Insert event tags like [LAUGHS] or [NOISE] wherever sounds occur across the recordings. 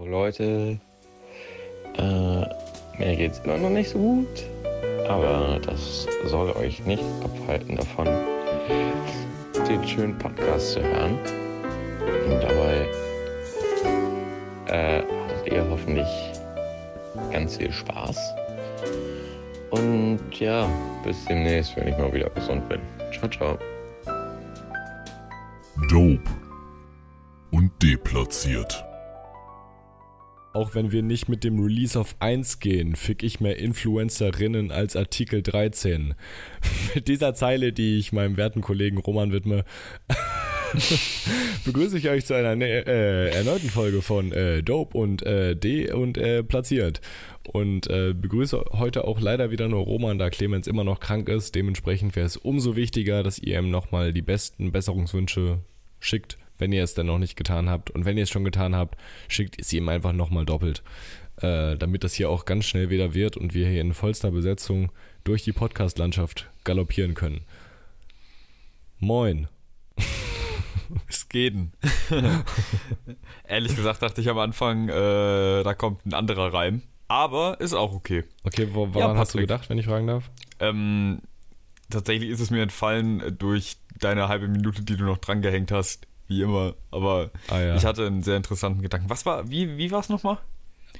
Oh Leute, äh, mir geht's immer noch nicht so gut, aber das soll euch nicht abhalten davon, den schönen Podcast zu hören. Und dabei äh, hattet ihr hoffentlich ganz viel Spaß. Und ja, bis demnächst, wenn ich mal wieder gesund bin. Ciao, ciao. Dope und deplatziert. Auch wenn wir nicht mit dem Release auf 1 gehen, fick ich mehr Influencerinnen als Artikel 13. [LAUGHS] mit dieser Zeile, die ich meinem werten Kollegen Roman widme, [LAUGHS] begrüße ich euch zu einer äh, erneuten Folge von äh, Dope und äh, D und äh, platziert. Und äh, begrüße heute auch leider wieder nur Roman, da Clemens immer noch krank ist. Dementsprechend wäre es umso wichtiger, dass ihr ihm nochmal die besten Besserungswünsche schickt wenn ihr es dann noch nicht getan habt. Und wenn ihr es schon getan habt, schickt es ihm einfach nochmal doppelt. Äh, damit das hier auch ganz schnell wieder wird und wir hier in vollster Besetzung durch die Podcast-Landschaft galoppieren können. Moin. [LAUGHS] Es geht. [LAUGHS] Ehrlich gesagt dachte ich am Anfang, äh, da kommt ein anderer Reim. Aber ist auch okay. Okay, wo, woran ja, hast du gedacht, wenn ich fragen darf? Ähm, tatsächlich ist es mir entfallen durch deine halbe Minute, die du noch dran gehängt hast wie immer. Aber ah, ja. ich hatte einen sehr interessanten Gedanken. Was war, wie, wie war es nochmal?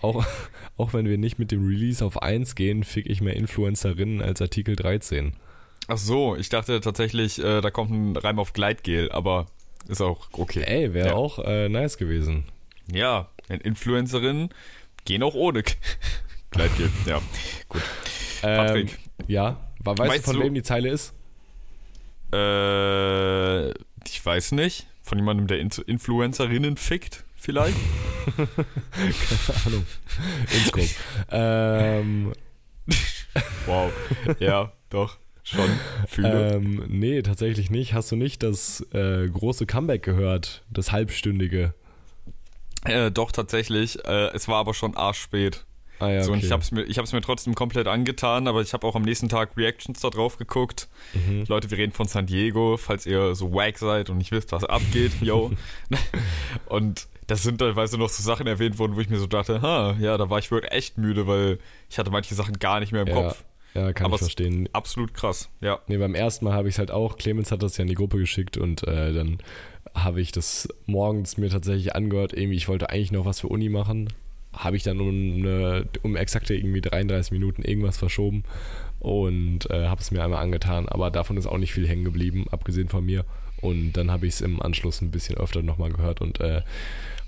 Auch, [LAUGHS] auch wenn wir nicht mit dem Release auf 1 gehen, fick ich mehr Influencerinnen als Artikel 13. Ach so, ich dachte tatsächlich, äh, da kommt ein Reim auf Gleitgel, aber ist auch okay. Ey, wäre ja. auch äh, nice gewesen. Ja, Influencerinnen gehen auch ohne [LAUGHS] Gleitgel. ja, gut. Ähm, Patrick. Ja, weißt, weißt du, von du, wem die Zeile ist? Äh, ich weiß nicht. Von jemandem, der Influencerinnen fickt, vielleicht? [LAUGHS] Keine Ahnung. Inscope. ähm. [LAUGHS] Wow. Ja, doch. Schon. Fühle. Ähm, nee, tatsächlich nicht. Hast du nicht das äh, große Comeback gehört? Das halbstündige? Äh, doch, tatsächlich. Äh, es war aber schon arschspät. Ah, ja, so, okay. und ich habe es mir, mir trotzdem komplett angetan, aber ich habe auch am nächsten Tag Reactions da drauf geguckt. Mhm. Leute, wir reden von San Diego, falls ihr so wack seid und nicht wisst, was abgeht, yo. [LAUGHS] und das sind teilweise noch so Sachen erwähnt worden, wo ich mir so dachte, ha, ja, da war ich wirklich echt müde, weil ich hatte manche Sachen gar nicht mehr im ja. Kopf. Ja, kann Aber ich verstehen. Absolut krass, ja. Nee, beim ersten Mal habe ich es halt auch, Clemens hat das ja in die Gruppe geschickt und äh, dann habe ich das morgens mir tatsächlich angehört. Irgendwie, ich wollte eigentlich noch was für Uni machen, habe ich dann um, eine, um exakte irgendwie 33 Minuten irgendwas verschoben und äh, habe es mir einmal angetan. Aber davon ist auch nicht viel hängen geblieben, abgesehen von mir. Und dann habe ich es im Anschluss ein bisschen öfter nochmal gehört und äh,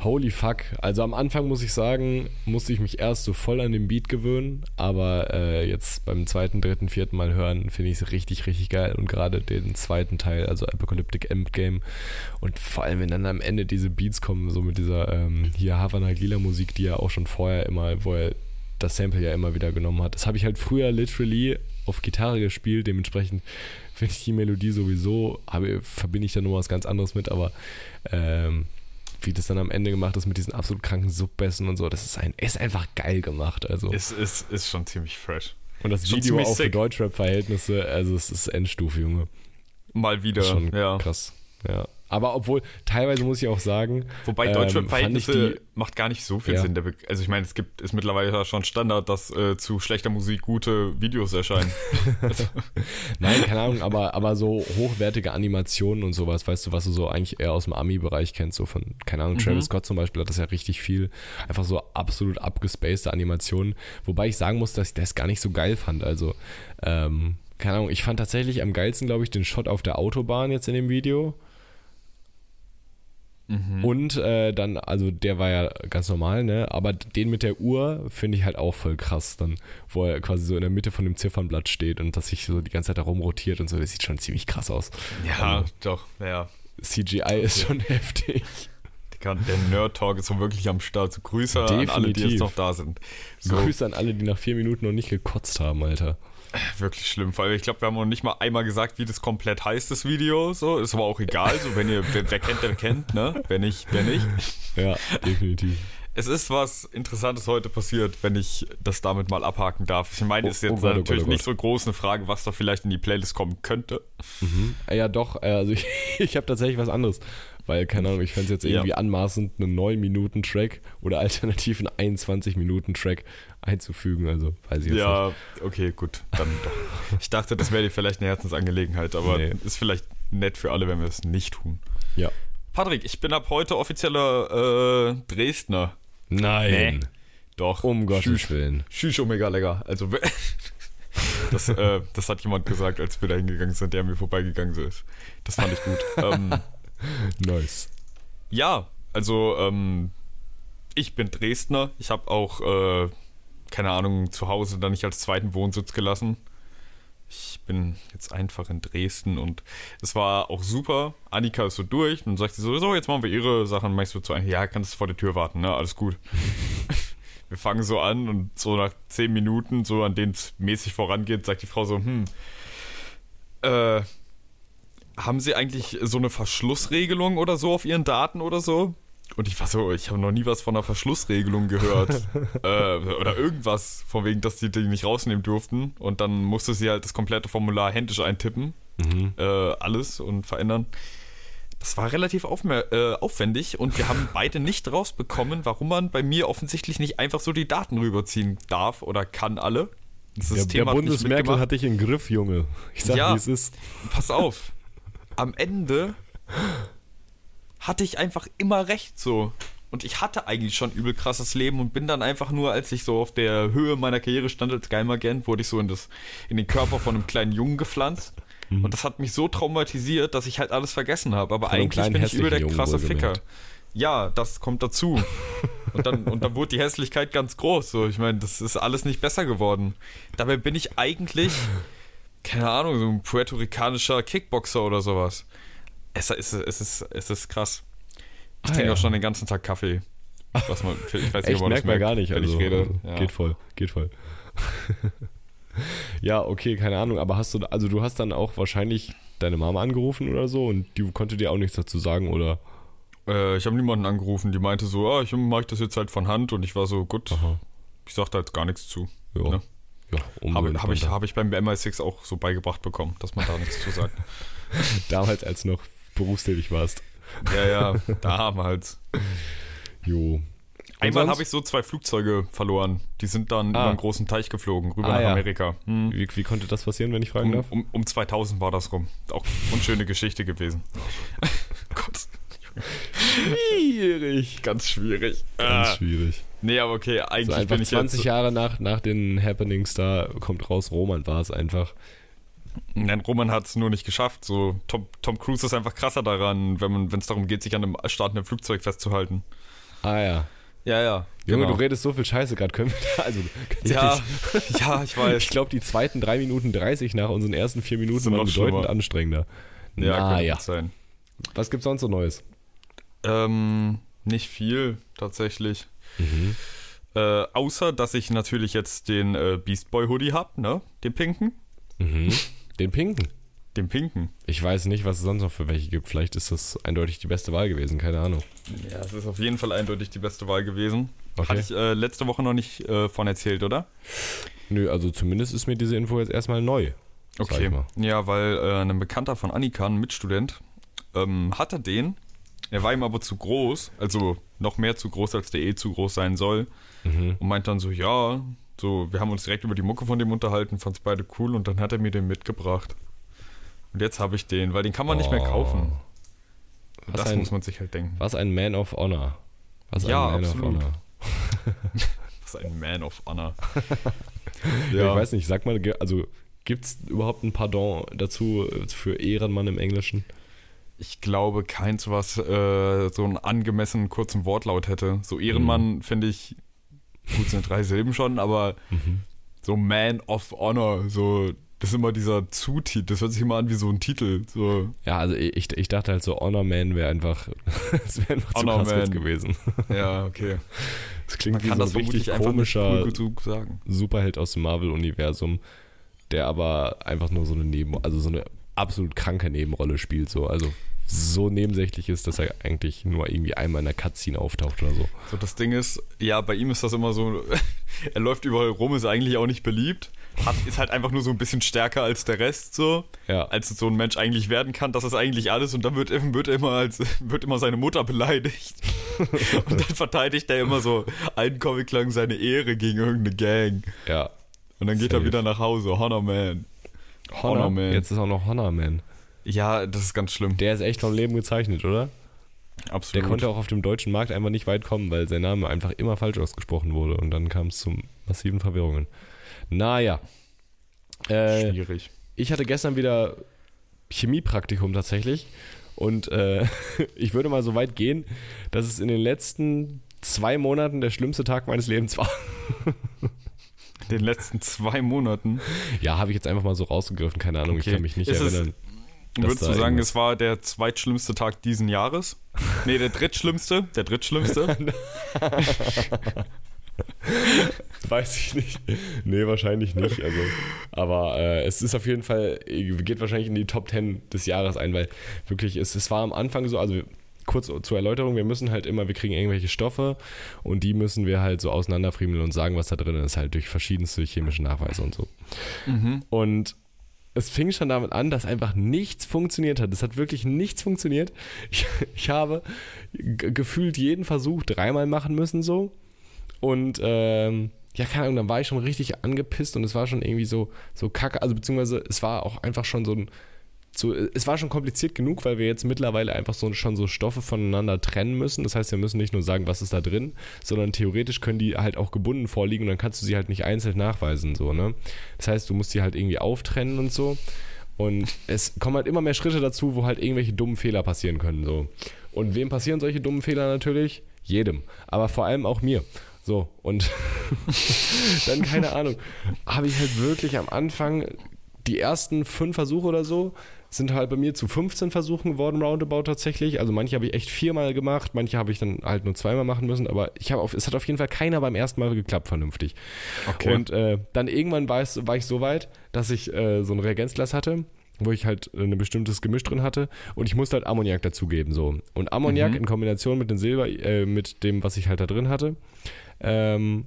holy fuck. Also am Anfang muss ich sagen, musste ich mich erst so voll an den Beat gewöhnen, aber äh, jetzt beim zweiten, dritten, vierten Mal hören finde ich es richtig, richtig geil und gerade den zweiten Teil, also Apocalyptic Endgame und vor allem, wenn dann am Ende diese Beats kommen, so mit dieser ähm, hier Havana Lila Musik, die ja auch schon vorher immer, wo er das Sample ja immer wieder genommen hat. Das habe ich halt früher literally auf Gitarre gespielt, dementsprechend finde ich die Melodie sowieso, habe, verbinde ich da noch was ganz anderes mit, aber ähm, wie das dann am Ende gemacht ist mit diesen absolut kranken Subbässen und so, das ist, ein, ist einfach geil gemacht. Also. Es ist, ist schon ziemlich fresh. Und das schon Video auch sick. für Deutschrap-Verhältnisse, also es ist Endstufe, Junge. Mal wieder, schon ja. Krass, ja. Aber obwohl, teilweise muss ich auch sagen. Wobei ähm, Deutschrap-Verhältnisse macht gar nicht so viel ja. Sinn. Also ich meine, es gibt, ist mittlerweile schon Standard, dass äh, zu schlechter Musik gute Videos erscheinen. [LAUGHS] [LAUGHS] Nein, keine Ahnung, aber, aber so hochwertige Animationen und sowas, weißt du, was du so eigentlich eher aus dem Ami-Bereich kennst, so von, keine Ahnung, Travis mhm. Scott zum Beispiel hat das ja richtig viel. Einfach so absolut abgespacede Animationen. Wobei ich sagen muss, dass ich das gar nicht so geil fand. Also, ähm, keine Ahnung, ich fand tatsächlich am geilsten, glaube ich, den Shot auf der Autobahn jetzt in dem Video. Mhm. Und äh, dann, also der war ja ganz normal, ne? Aber den mit der Uhr finde ich halt auch voll krass, dann, wo er quasi so in der Mitte von dem Ziffernblatt steht und das sich so die ganze Zeit da rumrotiert und so, das sieht schon ziemlich krass aus. Ja, also, doch, ja. CGI ist schon [LAUGHS] heftig. Der Nerd Talk ist so wirklich am Start. So Grüße Definitiv. an alle, die jetzt noch da sind. So. Grüße an alle, die nach vier Minuten noch nicht gekotzt haben, Alter. Wirklich schlimm, weil ich glaube, wir haben noch nicht mal einmal gesagt, wie das komplett heißt, das Video. So, ist aber auch egal. So, wenn ihr, wer, wer kennt, der kennt, ne? Wer nicht, wer nicht. Ja, definitiv. Es ist was Interessantes heute passiert, wenn ich das damit mal abhaken darf. Ich meine, es ist jetzt oh, oh Gott, natürlich oh Gott, nicht so groß eine Frage, was da vielleicht in die Playlist kommen könnte. Mhm. Ja, doch. Äh, also [LAUGHS] ich, ich habe tatsächlich was anderes. Weil, keine Ahnung, ich fände es jetzt irgendwie ja. anmaßend, einen 9-Minuten-Track oder alternativ einen 21-Minuten-Track einzufügen. Also, weiß ich jetzt ja, nicht. Ja, okay, gut, dann doch. Ich dachte, das wäre dir vielleicht eine Herzensangelegenheit, aber nee. ist vielleicht nett für alle, wenn wir es nicht tun. Ja. Patrick, ich bin ab heute offizieller äh, Dresdner. Nein. Nee. Doch. Um Gottes Willen. Tschüss, Omega lecker. Also, [LAUGHS] das, äh, das hat jemand gesagt, als wir da hingegangen sind, der mir vorbeigegangen ist. Das fand ich gut. ähm, [LAUGHS] nice. Ja, also, ähm, ich bin Dresdner. Ich habe auch, äh, keine Ahnung, zu Hause dann nicht als zweiten Wohnsitz gelassen. Ich bin jetzt einfach in Dresden und es war auch super. Annika ist so durch und sagt sie so, so, jetzt machen wir ihre Sachen. Meinst du zu einem, ja, kannst du vor der Tür warten, ne? Alles gut. [LAUGHS] wir fangen so an und so nach zehn Minuten, so an denen es mäßig vorangeht, sagt die Frau so, hm, äh, haben Sie eigentlich so eine Verschlussregelung oder so auf Ihren Daten oder so? Und ich war so, ich habe noch nie was von einer Verschlussregelung gehört. [LAUGHS] äh, oder irgendwas, von wegen, dass die die nicht rausnehmen durften. Und dann musste sie halt das komplette Formular händisch eintippen. Mhm. Äh, alles und verändern. Das war relativ äh, aufwendig und wir haben beide nicht rausbekommen, warum man bei mir offensichtlich nicht einfach so die Daten rüberziehen darf oder kann alle. Das der, System der Bundesmerkel hat dich im Griff, Junge. Ich sag, ja, wie es ist. Pass auf. Am Ende hatte ich einfach immer recht so. Und ich hatte eigentlich schon übel krasses Leben und bin dann einfach nur, als ich so auf der Höhe meiner Karriere stand als Geheimagent, wurde ich so in, das, in den Körper von einem kleinen Jungen gepflanzt. Mhm. Und das hat mich so traumatisiert, dass ich halt alles vergessen habe. Aber eigentlich bin ich übel der krasse Ficker. Ja, das kommt dazu. und, dann, und dann wurde die Hässlichkeit ganz groß. So, ich meine, das ist alles nicht besser geworden. Dabei bin ich eigentlich, keine Ahnung, so ein puerto-ricanischer Kickboxer oder sowas. Es ist, es ist, es ist krass. Ich ah, trinke ja. auch schon den ganzen Tag Kaffee. Was man, ich weiß nicht, Echt, merkt man gar nicht, wenn also, ich rede. Ja. Geht voll, geht voll. [LAUGHS] ja, okay, keine Ahnung, aber hast du, also du hast dann auch wahrscheinlich deine Mama angerufen oder so und die konnte dir auch nichts dazu sagen, oder? Äh, ich habe niemanden angerufen, die meinte so, ah, ich mache das jetzt halt von Hand und ich war so, gut, Aha. ich da jetzt gar nichts zu. Ja. Ne? Ja, habe hab ich, hab ich beim MI6 auch so beigebracht bekommen, dass man da nichts zu sagt. [LAUGHS] Damals, als noch berufstätig warst. Ja, ja, damals. Jo. Einmal habe ich so zwei Flugzeuge verloren. Die sind dann ah. über einen großen Teich geflogen, rüber ah, nach ja. Amerika. Hm. Wie, wie, konnte das passieren, wenn ich fragen um, darf? Um, um 2000 war das rum. Auch eine schöne Geschichte gewesen. [LAUGHS] Gott. Schwierig. Ganz schwierig. Ganz ah. schwierig. Nee, aber okay, eigentlich so einfach bin ich 20 jetzt Jahre nach, nach den Happenings da kommt raus, Roman war es einfach. Nein, Roman hat es nur nicht geschafft. So, Tom, Tom Cruise ist einfach krasser daran, wenn es darum geht, sich an einem startenden Flugzeug festzuhalten. Ah ja. Ja, ja. Junge, genau. du redest so viel Scheiße gerade. Können wir da, also, ja, [LAUGHS] ja, ich weiß. Ich glaube, die zweiten 3 Minuten 30 nach unseren ersten 4 Minuten waren bedeutend schlimmer. anstrengender. Ja, Na, kann ja. sein. Was gibt's sonst so Neues? Ähm, nicht viel, tatsächlich. Mhm. Äh, außer, dass ich natürlich jetzt den äh, Beast Boy Hoodie habe, ne? Den pinken. Mhm. Den pinken. Den pinken. Ich weiß nicht, was es sonst noch für welche gibt. Vielleicht ist das eindeutig die beste Wahl gewesen, keine Ahnung. Ja, es ist auf jeden Fall eindeutig die beste Wahl gewesen. Okay. Hatte ich äh, letzte Woche noch nicht äh, von erzählt, oder? Nö, also zumindest ist mir diese Info jetzt erstmal neu. Okay. Ja, weil äh, ein Bekannter von Annika, ein Mitstudent, ähm, hatte den. Er war ihm aber zu groß, also noch mehr zu groß, als der eh zu groß sein soll. Mhm. Und meint dann so, ja, so, wir haben uns direkt über die Mucke von dem unterhalten, fand es beide cool und dann hat er mir den mitgebracht. Und jetzt habe ich den, weil den kann man oh. nicht mehr kaufen. Was das ein, muss man sich halt denken. Was ein Man of Honor. Was ja, ein Man absolut. of Honor. [LAUGHS] [LAUGHS] was ein Man of Honor. [LAUGHS] ja. Ich weiß nicht, sag mal, also gibt es überhaupt ein Pardon dazu für Ehrenmann im Englischen? Ich glaube keins, was äh, so einen angemessenen kurzen Wortlaut hätte. So Ehrenmann mhm. finde ich Gut, sind drei Silben schon, aber mhm. so Man of Honor, so, das ist immer dieser Zutitel, das hört sich immer an wie so ein Titel. So. Ja, also ich, ich dachte halt so, Honor Man wäre einfach, [LAUGHS] das wäre einfach Honor zu krass gewesen. Ja, [LAUGHS] okay. Das klingt Man wie kann so ein das richtig komischer Superheld aus dem Marvel-Universum, der aber einfach nur so eine Neben, also so eine absolut kranke Nebenrolle spielt, so, also so nebensächlich ist, dass er eigentlich nur irgendwie einmal in der Cutscene auftaucht oder so. So, das Ding ist, ja, bei ihm ist das immer so, [LAUGHS] er läuft überall rum, ist eigentlich auch nicht beliebt, hat, ist halt einfach nur so ein bisschen stärker als der Rest, so. Ja. Als so ein Mensch eigentlich werden kann. Das ist eigentlich alles. Und dann wird, [LAUGHS] wird, immer, als, wird immer seine Mutter beleidigt. [LAUGHS] und dann verteidigt er immer so einen Comic lang seine Ehre gegen irgendeine Gang. Ja. Und dann geht Safe. er wieder nach Hause. Honor Man. Honor, Honor Man. Jetzt ist auch noch Honor Man. Ja, das ist ganz schlimm. Der ist echt vom Leben gezeichnet, oder? Absolut. Der konnte auch auf dem deutschen Markt einfach nicht weit kommen, weil sein Name einfach immer falsch ausgesprochen wurde und dann kam es zu massiven Verwirrungen. Naja. Äh, Schwierig. Ich hatte gestern wieder Chemiepraktikum tatsächlich und äh, [LAUGHS] ich würde mal so weit gehen, dass es in den letzten zwei Monaten der schlimmste Tag meines Lebens war. In den letzten zwei Monaten? Ja, habe ich jetzt einfach mal so rausgegriffen, keine Ahnung, okay. ich kann mich nicht ist erinnern. Würdest du sagen, es war der zweitschlimmste Tag diesen Jahres? [LAUGHS] Nee, der drittschlimmste. Der drittschlimmste. [LAUGHS] Weiß ich nicht. Nee, wahrscheinlich nicht. Also, aber äh, es ist auf jeden Fall, geht wahrscheinlich in die Top 10 des Jahres ein, weil wirklich, es, es war am Anfang so, also kurz zur Erläuterung, wir müssen halt immer, wir kriegen irgendwelche Stoffe und die müssen wir halt so auseinanderfriemeln und sagen, was da drin ist, halt durch verschiedenste chemische Nachweise und so. Mhm. Und es fing schon damit an, dass einfach nichts funktioniert hat. Es hat wirklich nichts funktioniert. Ich, ich habe gefühlt jeden Versuch dreimal machen müssen so. Und ähm, ja, keine Ahnung, dann war ich schon richtig angepisst und es war schon irgendwie so, so kacke. Also beziehungsweise es war auch einfach schon so ein so, es war schon kompliziert genug, weil wir jetzt mittlerweile einfach so, schon so Stoffe voneinander trennen müssen. Das heißt, wir müssen nicht nur sagen, was ist da drin, sondern theoretisch können die halt auch gebunden vorliegen und dann kannst du sie halt nicht einzeln nachweisen. So, ne? Das heißt, du musst die halt irgendwie auftrennen und so. Und es kommen halt immer mehr Schritte dazu, wo halt irgendwelche dummen Fehler passieren können. So. Und wem passieren solche dummen Fehler natürlich? Jedem. Aber vor allem auch mir. So, und [LAUGHS] dann, keine Ahnung, habe ich halt wirklich am Anfang die ersten fünf Versuche oder so sind halt bei mir zu 15 Versuchen geworden, roundabout tatsächlich. Also manche habe ich echt viermal gemacht, manche habe ich dann halt nur zweimal machen müssen, aber ich habe es hat auf jeden Fall keiner beim ersten Mal geklappt vernünftig. Okay. Und äh, dann irgendwann war, es, war ich so weit, dass ich äh, so ein Reagenzglas hatte wo ich halt ein bestimmtes Gemisch drin hatte und ich musste halt Ammoniak dazugeben so und Ammoniak mhm. in Kombination mit dem Silber äh, mit dem was ich halt da drin hatte ähm,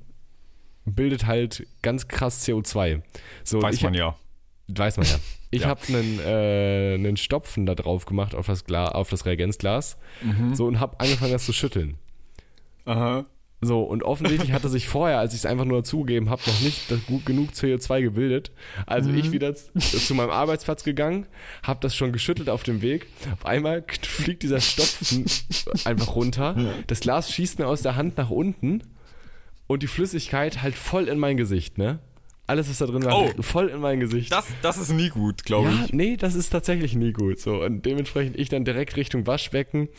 bildet halt ganz krass CO2 so weiß man ja Weiß man ja. [LAUGHS] Ich ja. habe einen, äh, einen Stopfen da drauf gemacht auf das, Gla auf das Reagenzglas mhm. so und habe angefangen, das zu schütteln. Aha. So, und offensichtlich hatte sich vorher, als ich es einfach nur zugegeben habe, noch nicht gut genug CO2 gebildet. Also mhm. ich wieder zu meinem Arbeitsplatz gegangen, habe das schon geschüttelt auf dem Weg. Auf einmal fliegt dieser Stopfen [LAUGHS] einfach runter. Das Glas schießt mir aus der Hand nach unten und die Flüssigkeit halt voll in mein Gesicht, ne? Alles, was da drin war, oh, voll in mein Gesicht. Das, das ist nie gut, glaube ja, ich. Nee, das ist tatsächlich nie gut. So. Und dementsprechend ich dann direkt Richtung Waschbecken,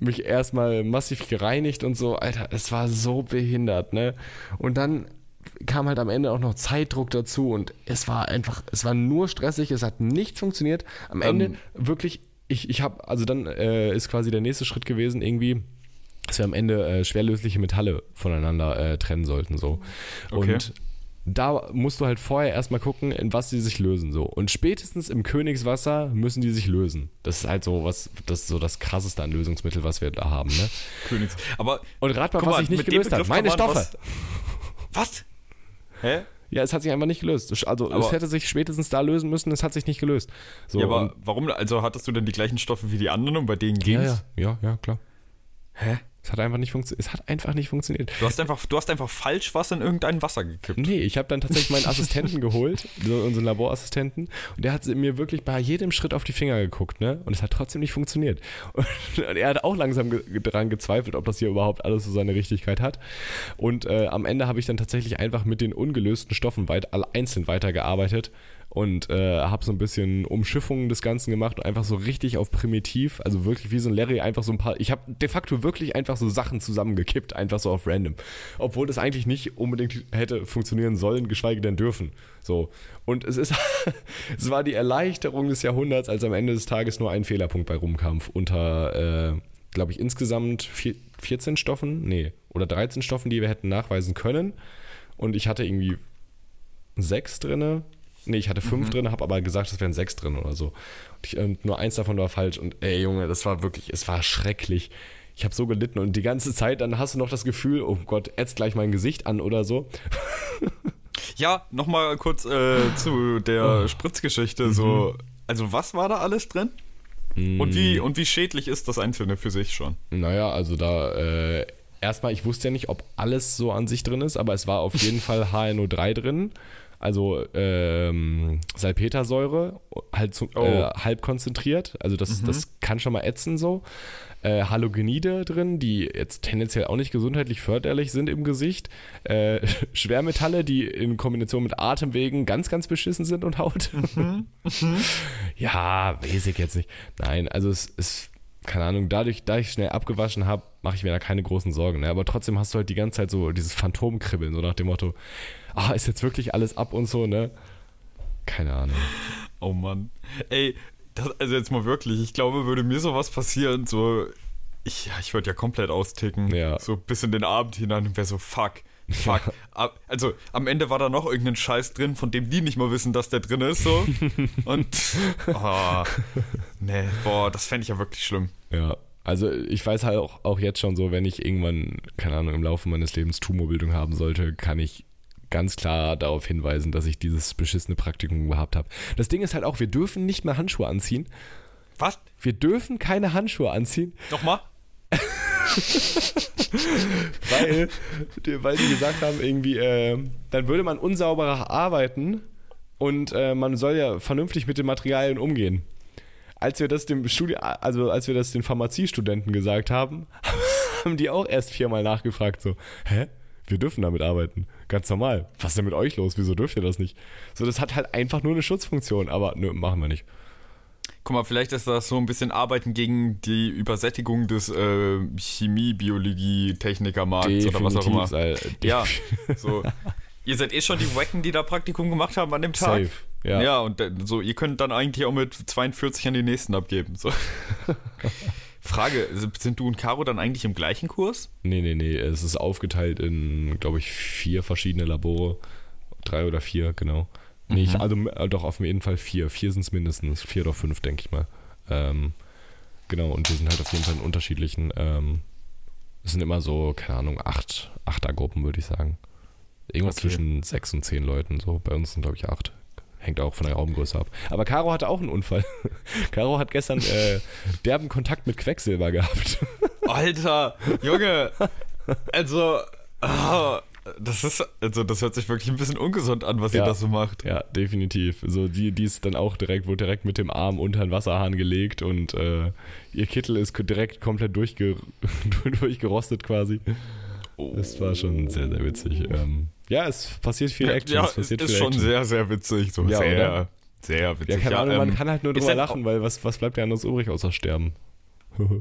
mich erstmal massiv gereinigt und so. Alter, es war so behindert, ne? Und dann kam halt am Ende auch noch Zeitdruck dazu und es war einfach, es war nur stressig, es hat nicht funktioniert. Am Ende ähm, wirklich, ich, ich habe, also dann äh, ist quasi der nächste Schritt gewesen, irgendwie, dass wir am Ende äh, schwerlösliche Metalle voneinander äh, trennen sollten. So. Okay. Und da musst du halt vorher erstmal gucken, in was sie sich lösen. So. Und spätestens im Königswasser müssen die sich lösen. Das ist halt so was, das ist so das krasseste an Lösungsmittel, was wir da haben. Ne? [LAUGHS] Königs. Aber. Und rat mal, was sich nicht gelöst hat. Meine Stoffe. Was? was? Hä? Ja, es hat sich einfach nicht gelöst. Also aber es hätte sich spätestens da lösen müssen, es hat sich nicht gelöst. So, ja, aber warum? Also hattest du denn die gleichen Stoffe wie die anderen und bei denen ging's? Ja, ja, ja, ja klar. Hä? Es hat einfach nicht funktioniert. Es hat einfach nicht funktioniert. Du hast einfach, du hast einfach falsch was in irgendein Wasser gekippt. Nee, ich habe dann tatsächlich meinen [LAUGHS] Assistenten geholt, so unseren Laborassistenten, und der hat mir wirklich bei jedem Schritt auf die Finger geguckt, ne? Und es hat trotzdem nicht funktioniert. [LAUGHS] Und, er hat auch langsam ge daran gezweifelt, ob das hier überhaupt alles so seine Richtigkeit hat. Und äh, am Ende habe ich dann tatsächlich einfach mit den ungelösten Stoffen weit, alle einzeln weitergearbeitet und äh, habe so ein bisschen Umschiffungen des Ganzen gemacht und einfach so richtig auf primitiv, also wirklich wie so ein Larry einfach so ein paar, ich habe de facto wirklich einfach so Sachen zusammengekippt, einfach so auf random, obwohl das eigentlich nicht unbedingt hätte funktionieren sollen, geschweige denn dürfen. So. Und es ist, [LAUGHS] es war die Erleichterung des Jahrhunderts, als am Ende des Tages nur ein Fehlerpunkt bei Rumkampf unter, äh, glaube ich, insgesamt vier, 14 Stoffen, nee, oder 13 Stoffen, die wir hätten nachweisen können. Und ich hatte irgendwie sechs drinne Nee, ich hatte fünf mhm. drin, habe aber gesagt, es wären sechs drin oder so. Und, ich, und, nur eins davon war falsch. Und ey, Junge, das war wirklich, es war schrecklich. Ich habe so gelitten und die ganze Zeit, dann hast du noch das Gefühl, oh Gott, ätzt gleich mein Gesicht an oder so. [LAUGHS] Ja, nochmal kurz äh, zu der oh. Spritzgeschichte. Mhm. So, also was war da alles drin? Und wie, mm. und wie schädlich ist das Einzelne für sich schon? Naja, also da äh, erstmal, ich wusste ja nicht, ob alles so an sich drin ist, aber es war auf jeden [LAUGHS] Fall HNO3 drin. Also ähm, Salpetersäure, halt zu, oh. äh, halb konzentriert. Also das, mhm. das kann schon mal ätzen so. Äh, Halogenide drin, die jetzt tendenziell auch nicht gesundheitlich förderlich sind im Gesicht. Äh, [LAUGHS] Schwermetalle, die in Kombination mit Atemwegen ganz, ganz beschissen sind und Haut. Mhm. Mhm. [LAUGHS] ja, weiß ich jetzt nicht. Nein, also es ist keine Ahnung, dadurch, da ich schnell abgewaschen habe, mache ich mir da keine großen Sorgen. Ne? Aber trotzdem hast du halt die ganze Zeit so dieses Phantomkribbeln, so nach dem Motto, ah, ist jetzt wirklich alles ab und so, ne? Keine Ahnung. Oh Mann. Ey, das, also jetzt mal wirklich, ich glaube, würde mir sowas passieren, so, ich, ja, ich würde ja komplett austicken. Ja. So bis in den Abend hinein und wäre so, fuck. Fuck. Also am Ende war da noch irgendein Scheiß drin, von dem die nicht mal wissen, dass der drin ist. So. [LAUGHS] Und oh, nee, boah, das fände ich ja wirklich schlimm. Ja. Also ich weiß halt auch, auch jetzt schon so, wenn ich irgendwann, keine Ahnung, im Laufe meines Lebens Tumorbildung haben sollte, kann ich ganz klar darauf hinweisen, dass ich dieses beschissene Praktikum gehabt habe. Das Ding ist halt auch, wir dürfen nicht mehr Handschuhe anziehen. Was? Wir dürfen keine Handschuhe anziehen. Nochmal? [LAUGHS] weil, weil die gesagt haben, irgendwie, äh, dann würde man unsauberer arbeiten und äh, man soll ja vernünftig mit den Materialien umgehen. Als wir das dem Studi also als wir das den Pharmaziestudenten gesagt haben, [LAUGHS] haben die auch erst viermal nachgefragt, so, hä? Wir dürfen damit arbeiten. Ganz normal. Was ist denn mit euch los? Wieso dürft ihr das nicht? So, das hat halt einfach nur eine Schutzfunktion, aber nö, machen wir nicht. Guck mal, vielleicht ist das so ein bisschen Arbeiten gegen die Übersättigung des äh, Chemie, Biologie, Technikermarkts oder was auch immer. Alter, ja, so. Ihr seid eh schon die Wacken, die da Praktikum gemacht haben an dem Tag. Safe. Ja. ja, und so, ihr könnt dann eigentlich auch mit 42 an die nächsten abgeben. So. [LAUGHS] Frage, sind du und Caro dann eigentlich im gleichen Kurs? Nee, nee, nee. Es ist aufgeteilt in, glaube ich, vier verschiedene Labore. Drei oder vier, genau. Nee, ich, mhm. also äh, doch auf jeden Fall vier. Vier sind es mindestens. Vier oder fünf, denke ich mal. Ähm, genau, und wir sind halt auf jeden Fall in unterschiedlichen. Ähm, es sind immer so, keine Ahnung, acht, Achtergruppen, würde ich sagen. Irgendwas okay. zwischen sechs und zehn Leuten. So, bei uns sind, glaube ich, acht. Hängt auch von der Raumgröße ab. Aber Caro hatte auch einen Unfall. [LAUGHS] Caro hat gestern äh, derben Kontakt mit Quecksilber gehabt. [LAUGHS] Alter, Junge. Also, oh, das ist, also das hört sich wirklich ein bisschen ungesund an, was ja, ihr da so macht. Ja, definitiv. So, die, die ist dann auch direkt, wurde direkt mit dem Arm unter den Wasserhahn gelegt und äh, ihr Kittel ist direkt komplett durchge [LAUGHS] durchgerostet quasi. Oh. Das war schon sehr, sehr witzig. Ähm, ja, es passiert viel Action. Ja, es passiert ist schon Action. sehr, sehr witzig. So ja, sehr, oder? sehr witzig. Ja, keine Ahnung, ja, ähm, man kann halt nur drüber lachen, weil was, was bleibt ja anders übrig außer sterben? [LAUGHS]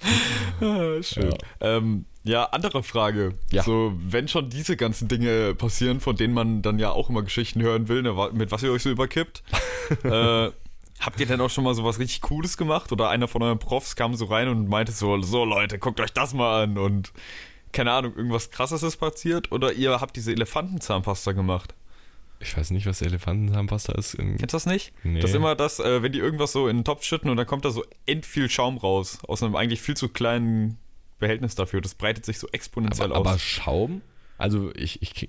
[LAUGHS] ah, schön. Ja. Ähm, ja, andere Frage. Ja. So, wenn schon diese ganzen Dinge passieren, von denen man dann ja auch immer Geschichten hören will, ne, mit was ihr euch so überkippt, [LAUGHS] äh, habt ihr denn auch schon mal so was richtig Cooles gemacht? Oder einer von euren Profs kam so rein und meinte so, so Leute, guckt euch das mal an und keine Ahnung, irgendwas krasses ist passiert? Oder ihr habt diese Elefantenzahnpasta gemacht? Ich weiß nicht, was Elefantenzahnpasta ist. Kennst du das nicht? Nee. Das ist immer das, äh, wenn die irgendwas so in den Topf schütten und dann kommt da so end viel Schaum raus. Aus einem eigentlich viel zu kleinen Behältnis dafür. Das breitet sich so exponentiell aber, aus. Aber Schaum? Also ich, ich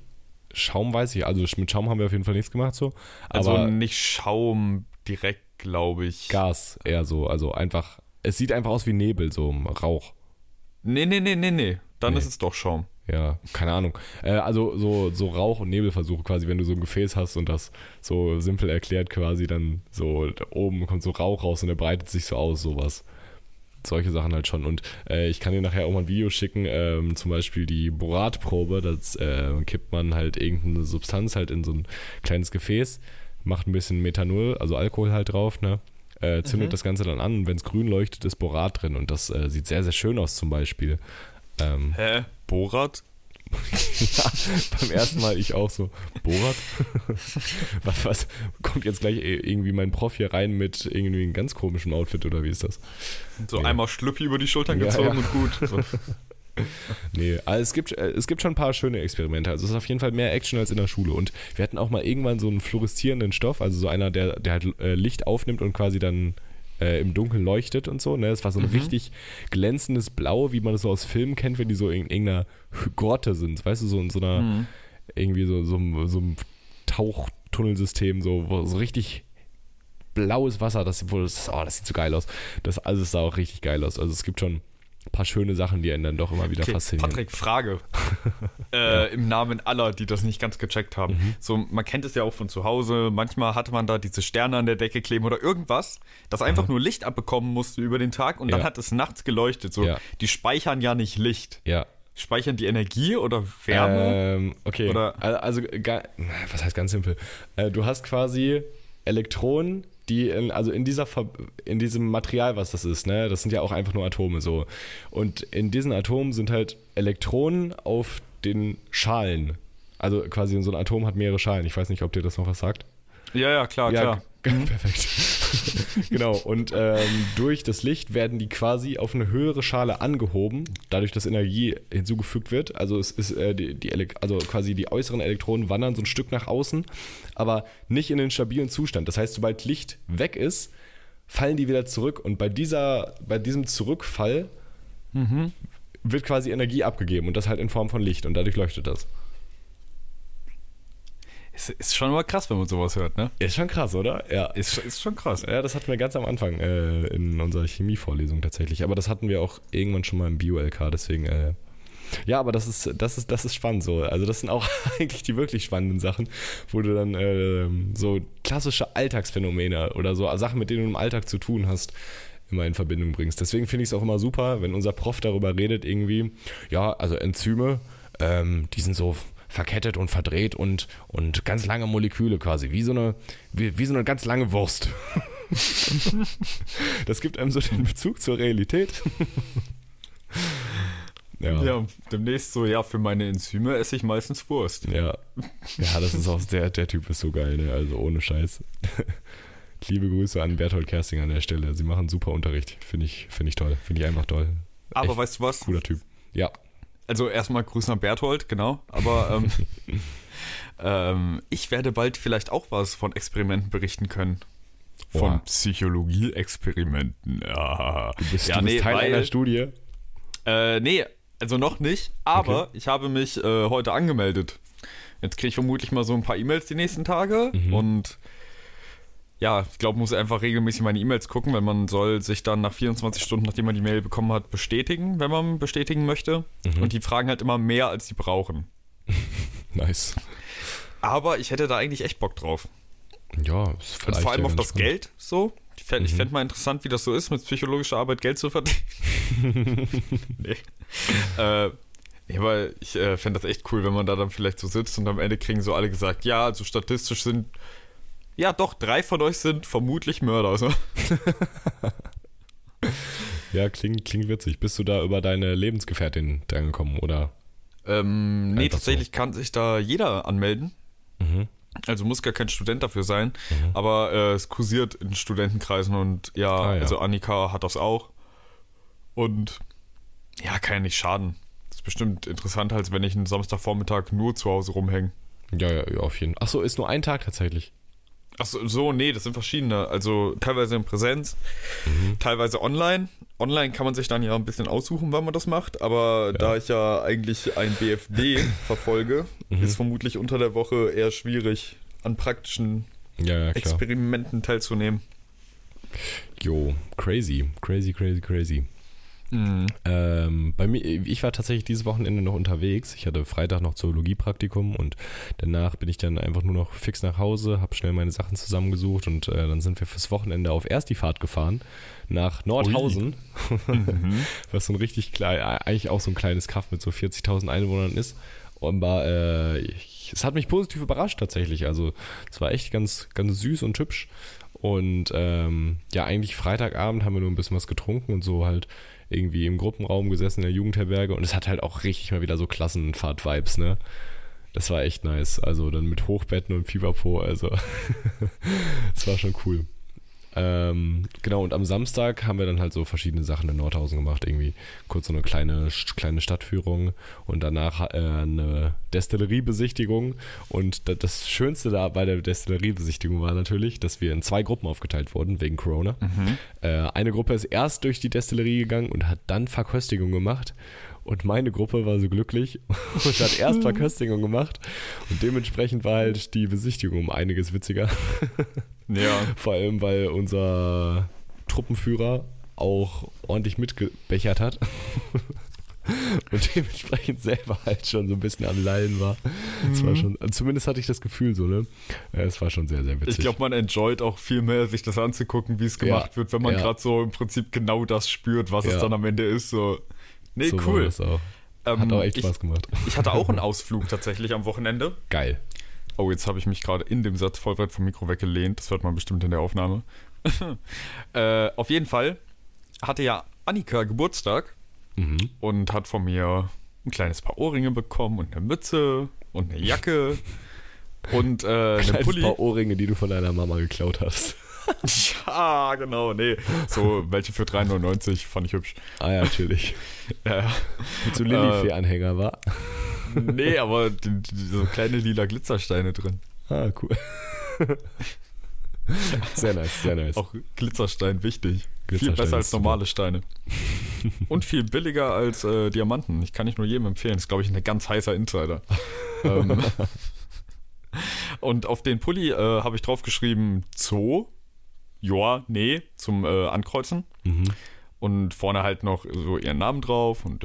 Schaum weiß ich, also mit Schaum haben wir auf jeden Fall nichts gemacht so. Also nicht Schaum direkt, glaube ich. Gas eher so, also einfach, es sieht einfach aus wie Nebel, so Rauch. Nee, nee, nee, nee, nee. Dann nee. ist es doch Schaum ja, keine Ahnung. Äh, also so, so Rauch- und Nebelversuche quasi, wenn du so ein Gefäß hast und das so simpel erklärt quasi, dann so da oben kommt so Rauch raus und er breitet sich so aus, sowas. Solche Sachen halt schon. Und äh, ich kann dir nachher auch mal ein Video schicken, ähm, zum Beispiel die Boratprobe, das äh, kippt man halt irgendeine Substanz halt in so ein kleines Gefäß, macht ein bisschen Methanol, also Alkohol halt drauf, ne? Äh, zündet mhm. das Ganze dann an und wenn es grün leuchtet, ist Borat drin und das äh, sieht sehr, sehr schön aus zum Beispiel. Ähm, Hä? Borat? [LAUGHS] ja, beim ersten Mal ich auch so, Borat? [LAUGHS] was, was, kommt jetzt gleich irgendwie mein Prof hier rein mit irgendwie einem ganz komischen Outfit oder wie ist das? So nee. einmal Schlüppi über die Schultern gezogen ja, ja. und gut. So. [LAUGHS] nee, also es gibt, äh, es gibt schon ein paar schöne Experimente. Also es ist auf jeden Fall mehr Action als in der Schule. Und wir hatten auch mal irgendwann so einen fluoreszierenden Stoff, also so einer, der, der halt äh, Licht aufnimmt und quasi dann äh, im Dunkeln leuchtet und so. Ne? Es war so ein mhm. richtig glänzendes Blau, wie man es so aus Filmen kennt, wenn die so in irgendeiner Grotte sind. Weißt du, so in so einer, mhm. irgendwie so, so, so einem Tauchtunnelsystem, so, wo so richtig blaues Wasser, das, das, oh, das sieht so geil aus. Das alles sah auch richtig geil aus. Also es gibt schon ein paar schöne Sachen, die einen dann doch immer wieder okay, faszinieren. Patrick, Frage. [LAUGHS] äh, ja. Im Namen aller, die das nicht ganz gecheckt haben. Mhm. So, man kennt es ja auch von zu Hause. Manchmal hatte man da diese Sterne an der Decke kleben oder irgendwas, das einfach mhm. nur Licht abbekommen musste über den Tag und ja. dann hat es nachts geleuchtet. So, ja. die speichern ja nicht Licht. Ja. Speichern die Energie oder Wärme? Ähm, okay. Oder also, was heißt ganz simpel? Äh, du hast quasi Elektronen, die in, also in dieser in diesem Material, was das ist, ne, das sind ja auch einfach nur Atome so. Und in diesen Atomen sind halt Elektronen auf den Schalen. Also quasi so ein Atom hat mehrere Schalen. Ich weiß nicht, ob dir das noch was sagt. Ja, ja, klar, ja, klar. [LAUGHS] Mhm. Perfekt. [LAUGHS] genau. Und ähm, durch das Licht werden die quasi auf eine höhere Schale angehoben, dadurch, dass Energie hinzugefügt wird. Also es ist äh, die, die also quasi die äußeren Elektronen wandern so ein Stück nach außen, aber nicht in den stabilen Zustand. Das heißt, sobald Licht weg ist, fallen die wieder zurück. Und bei dieser, bei diesem Zurückfall mhm. wird quasi Energie abgegeben und das halt in Form von Licht und dadurch leuchtet das. Ist, ist schon mal krass, wenn man sowas hört, ne? Ist schon krass, oder? Ja. Ist, ist schon krass. Ja, das hatten wir ganz am Anfang äh, in unserer Chemievorlesung tatsächlich. Aber das hatten wir auch irgendwann schon mal im Bio-LK, deswegen. Äh, ja, aber das ist, das ist, das ist spannend so. Also, das sind auch [LAUGHS] eigentlich die wirklich spannenden Sachen, wo du dann äh, so klassische Alltagsphänomene oder so Sachen, mit denen du im Alltag zu tun hast, immer in Verbindung bringst. Deswegen finde ich es auch immer super, wenn unser Prof darüber redet, irgendwie, ja, also Enzyme, ähm, die sind so verkettet und verdreht und, und ganz lange Moleküle quasi, wie so eine, wie, wie so eine ganz lange Wurst. [LAUGHS] das gibt einem so den Bezug zur Realität. [LAUGHS] Ja. ja, demnächst so, ja, für meine Enzyme esse ich meistens Wurst. Ja. Ja, das ist auch, der, der Typ ist so geil, ne? Also ohne Scheiß. [LAUGHS] Liebe Grüße an Berthold Kersting an der Stelle. Sie machen super Unterricht. Finde ich, find ich toll. Finde ich einfach toll. Aber Echt weißt du was? Cooler Typ. Ja. Also erstmal Grüße an Berthold, genau. Aber ähm, [LAUGHS] ähm, ich werde bald vielleicht auch was von Experimenten berichten können. Von Psychologie-Experimenten. Ja. Du bist, ja, du bist nee, Teil weil, einer Studie? Äh, nee, also noch nicht. Aber okay. ich habe mich äh, heute angemeldet. Jetzt kriege ich vermutlich mal so ein paar E-Mails die nächsten Tage. Mhm. Und ja, ich glaube, muss einfach regelmäßig meine E-Mails gucken, weil man soll sich dann nach 24 Stunden, nachdem man die Mail bekommen hat, bestätigen, wenn man bestätigen möchte. Mhm. Und die fragen halt immer mehr, als sie brauchen. [LAUGHS] nice. Aber ich hätte da eigentlich echt Bock drauf. Ja, ist vielleicht. Und vor allem auf das spannend. Geld so. Ich fände mhm. fänd mal interessant, wie das so ist, mit psychologischer Arbeit Geld zu verdienen. [LAUGHS] nee. Äh, ja, aber ich äh, fände das echt cool, wenn man da dann vielleicht so sitzt und am Ende kriegen so alle gesagt, ja, also statistisch sind ja, doch, drei von euch sind vermutlich Mörder. So. [LAUGHS] ja, klingt, klingt witzig. Bist du da über deine Lebensgefährtin drangekommen, oder? Ähm, nee, tatsächlich so. kann sich da jeder anmelden. Mhm. Also muss gar kein Student dafür sein, mhm. aber äh, es kursiert in Studentenkreisen und ja, ah, ja, also Annika hat das auch. Und ja, kann ja nicht schaden. Das ist bestimmt interessanter, als wenn ich einen Samstagvormittag nur zu Hause rumhänge. Ja, ja, ja, auf jeden Fall. Achso, ist nur ein Tag tatsächlich. Achso, so, nee, das sind verschiedene. Also teilweise in Präsenz, mhm. teilweise online. Online kann man sich dann ja ein bisschen aussuchen, wann man das macht, aber ja. da ich ja eigentlich ein BFD [LAUGHS] verfolge, mhm. ist vermutlich unter der Woche eher schwierig, an praktischen ja, ja, Experimenten teilzunehmen. Jo, crazy, crazy, crazy, crazy. Mhm. Ähm, bei mir, ich war tatsächlich dieses Wochenende noch unterwegs. Ich hatte Freitag noch Zoologiepraktikum und danach bin ich dann einfach nur noch fix nach Hause, habe schnell meine Sachen zusammengesucht und äh, dann sind wir fürs Wochenende auf erst die Fahrt gefahren nach Nordhausen, [LAUGHS] mhm. was so ein richtig klein, eigentlich auch so ein kleines Kaff mit so 40.000 Einwohnern ist. Und war, äh, ich, es hat mich positiv überrascht tatsächlich. Also es war echt ganz, ganz süß und hübsch. Und ähm, ja, eigentlich Freitagabend haben wir nur ein bisschen was getrunken und so halt irgendwie im Gruppenraum gesessen in der Jugendherberge und es hat halt auch richtig mal wieder so Klassenfahrt-Vibes, ne? Das war echt nice. Also dann mit Hochbetten und Fieberpo, also [LAUGHS] es war schon cool. Ähm, genau, und am Samstag haben wir dann halt so verschiedene Sachen in Nordhausen gemacht. Irgendwie kurz so eine kleine, kleine Stadtführung und danach äh, eine Destilleriebesichtigung. Und das Schönste da bei der Destilleriebesichtigung war natürlich, dass wir in zwei Gruppen aufgeteilt wurden wegen Corona. Mhm. Äh, eine Gruppe ist erst durch die Destillerie gegangen und hat dann Verköstigung gemacht. Und meine Gruppe war so glücklich und hat erst [LAUGHS] Verköstigung gemacht. Und dementsprechend war halt die Besichtigung um einiges witziger. [LAUGHS] Ja. Vor allem, weil unser Truppenführer auch ordentlich mitgebechert hat. [LAUGHS] und dementsprechend selber halt schon so ein bisschen am Lallen war. Mhm. war schon, zumindest hatte ich das Gefühl so, ne? Es war schon sehr, sehr witzig. Ich glaube, man enjoyt auch viel mehr, sich das anzugucken, wie es gemacht ja, wird, wenn man ja. gerade so im Prinzip genau das spürt, was ja. es dann am Ende ist. So. Nee, so cool. Auch. Ähm, Hat auch echt Spaß gemacht. Ich hatte auch einen [LAUGHS] Ausflug tatsächlich am Wochenende. Geil. Oh, jetzt habe ich mich gerade in dem Satz voll weit vom Mikro weggelehnt. Das hört man bestimmt in der Aufnahme. [LAUGHS] äh, auf jeden Fall hatte ja Annika Geburtstag mhm. und hat von mir ein kleines Paar Ohrringe bekommen und eine Mütze und eine Jacke [LAUGHS] und äh, ein Pulli. paar Ohrringe, die du von deiner Mama geklaut hast. [LAUGHS] ja, genau, nee. So, welche für 3,99 fand ich hübsch. Ah ja, natürlich. [LAUGHS] ja. Mit so Lilifee-Anhänger, war. nee, aber die, die, so kleine lila Glitzersteine drin. Ah, cool. Sehr nice, sehr nice. Auch Glitzerstein wichtig. Glitzerstein viel besser als normale Steine. Und viel billiger als äh, Diamanten. Ich kann nicht nur jedem empfehlen. Das ist, glaube ich, ein ganz heißer Insider. ähm, [LAUGHS] und auf den Pulli äh, habe ich draufgeschrieben Zoo ja, nee, zum äh, Ankreuzen. Mhm. Und vorne halt noch so ihren Namen drauf und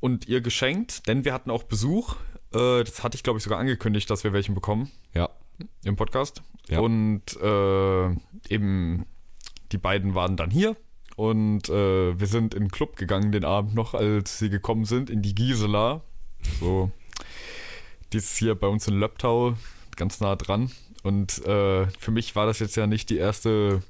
und ihr geschenkt, denn wir hatten auch Besuch. Äh, das hatte ich, glaube ich, sogar angekündigt, dass wir welchen bekommen. Ja. Im Podcast. Ja. Und äh, eben die beiden waren dann hier. Und äh, wir sind in den Club gegangen den Abend noch, als sie gekommen sind, in die Gisela. So, die ist hier bei uns in Löbtau, ganz nah dran. Und äh, für mich war das jetzt ja nicht die erste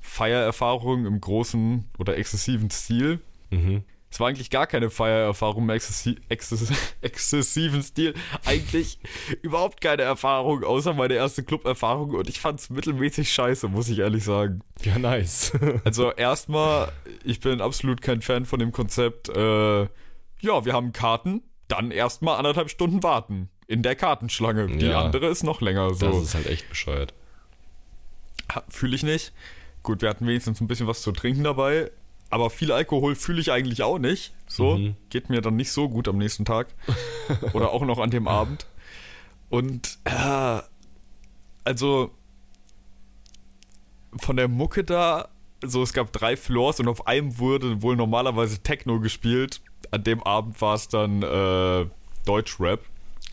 Feiererfahrung im großen oder exzessiven Stil. Mhm. Es war eigentlich gar keine Feiererfahrung im exzessi exzess [LAUGHS] exzessiven Stil. Eigentlich überhaupt keine Erfahrung, außer meine erste Club-Erfahrung. Und ich fand es mittelmäßig scheiße, muss ich ehrlich sagen. Ja, nice. [LAUGHS] also erstmal, ich bin absolut kein Fan von dem Konzept, äh, ja, wir haben Karten, dann erstmal anderthalb Stunden warten in der Kartenschlange. Die ja, andere ist noch länger so. Das ist halt echt bescheuert. Fühle ich nicht. Gut, wir hatten wenigstens ein bisschen was zu trinken dabei. Aber viel Alkohol fühle ich eigentlich auch nicht. So, mhm. geht mir dann nicht so gut am nächsten Tag. [LAUGHS] Oder auch noch an dem Abend. Und äh, also von der Mucke da, so es gab drei Floors und auf einem wurde wohl normalerweise Techno gespielt. An dem Abend war es dann äh, Deutschrap.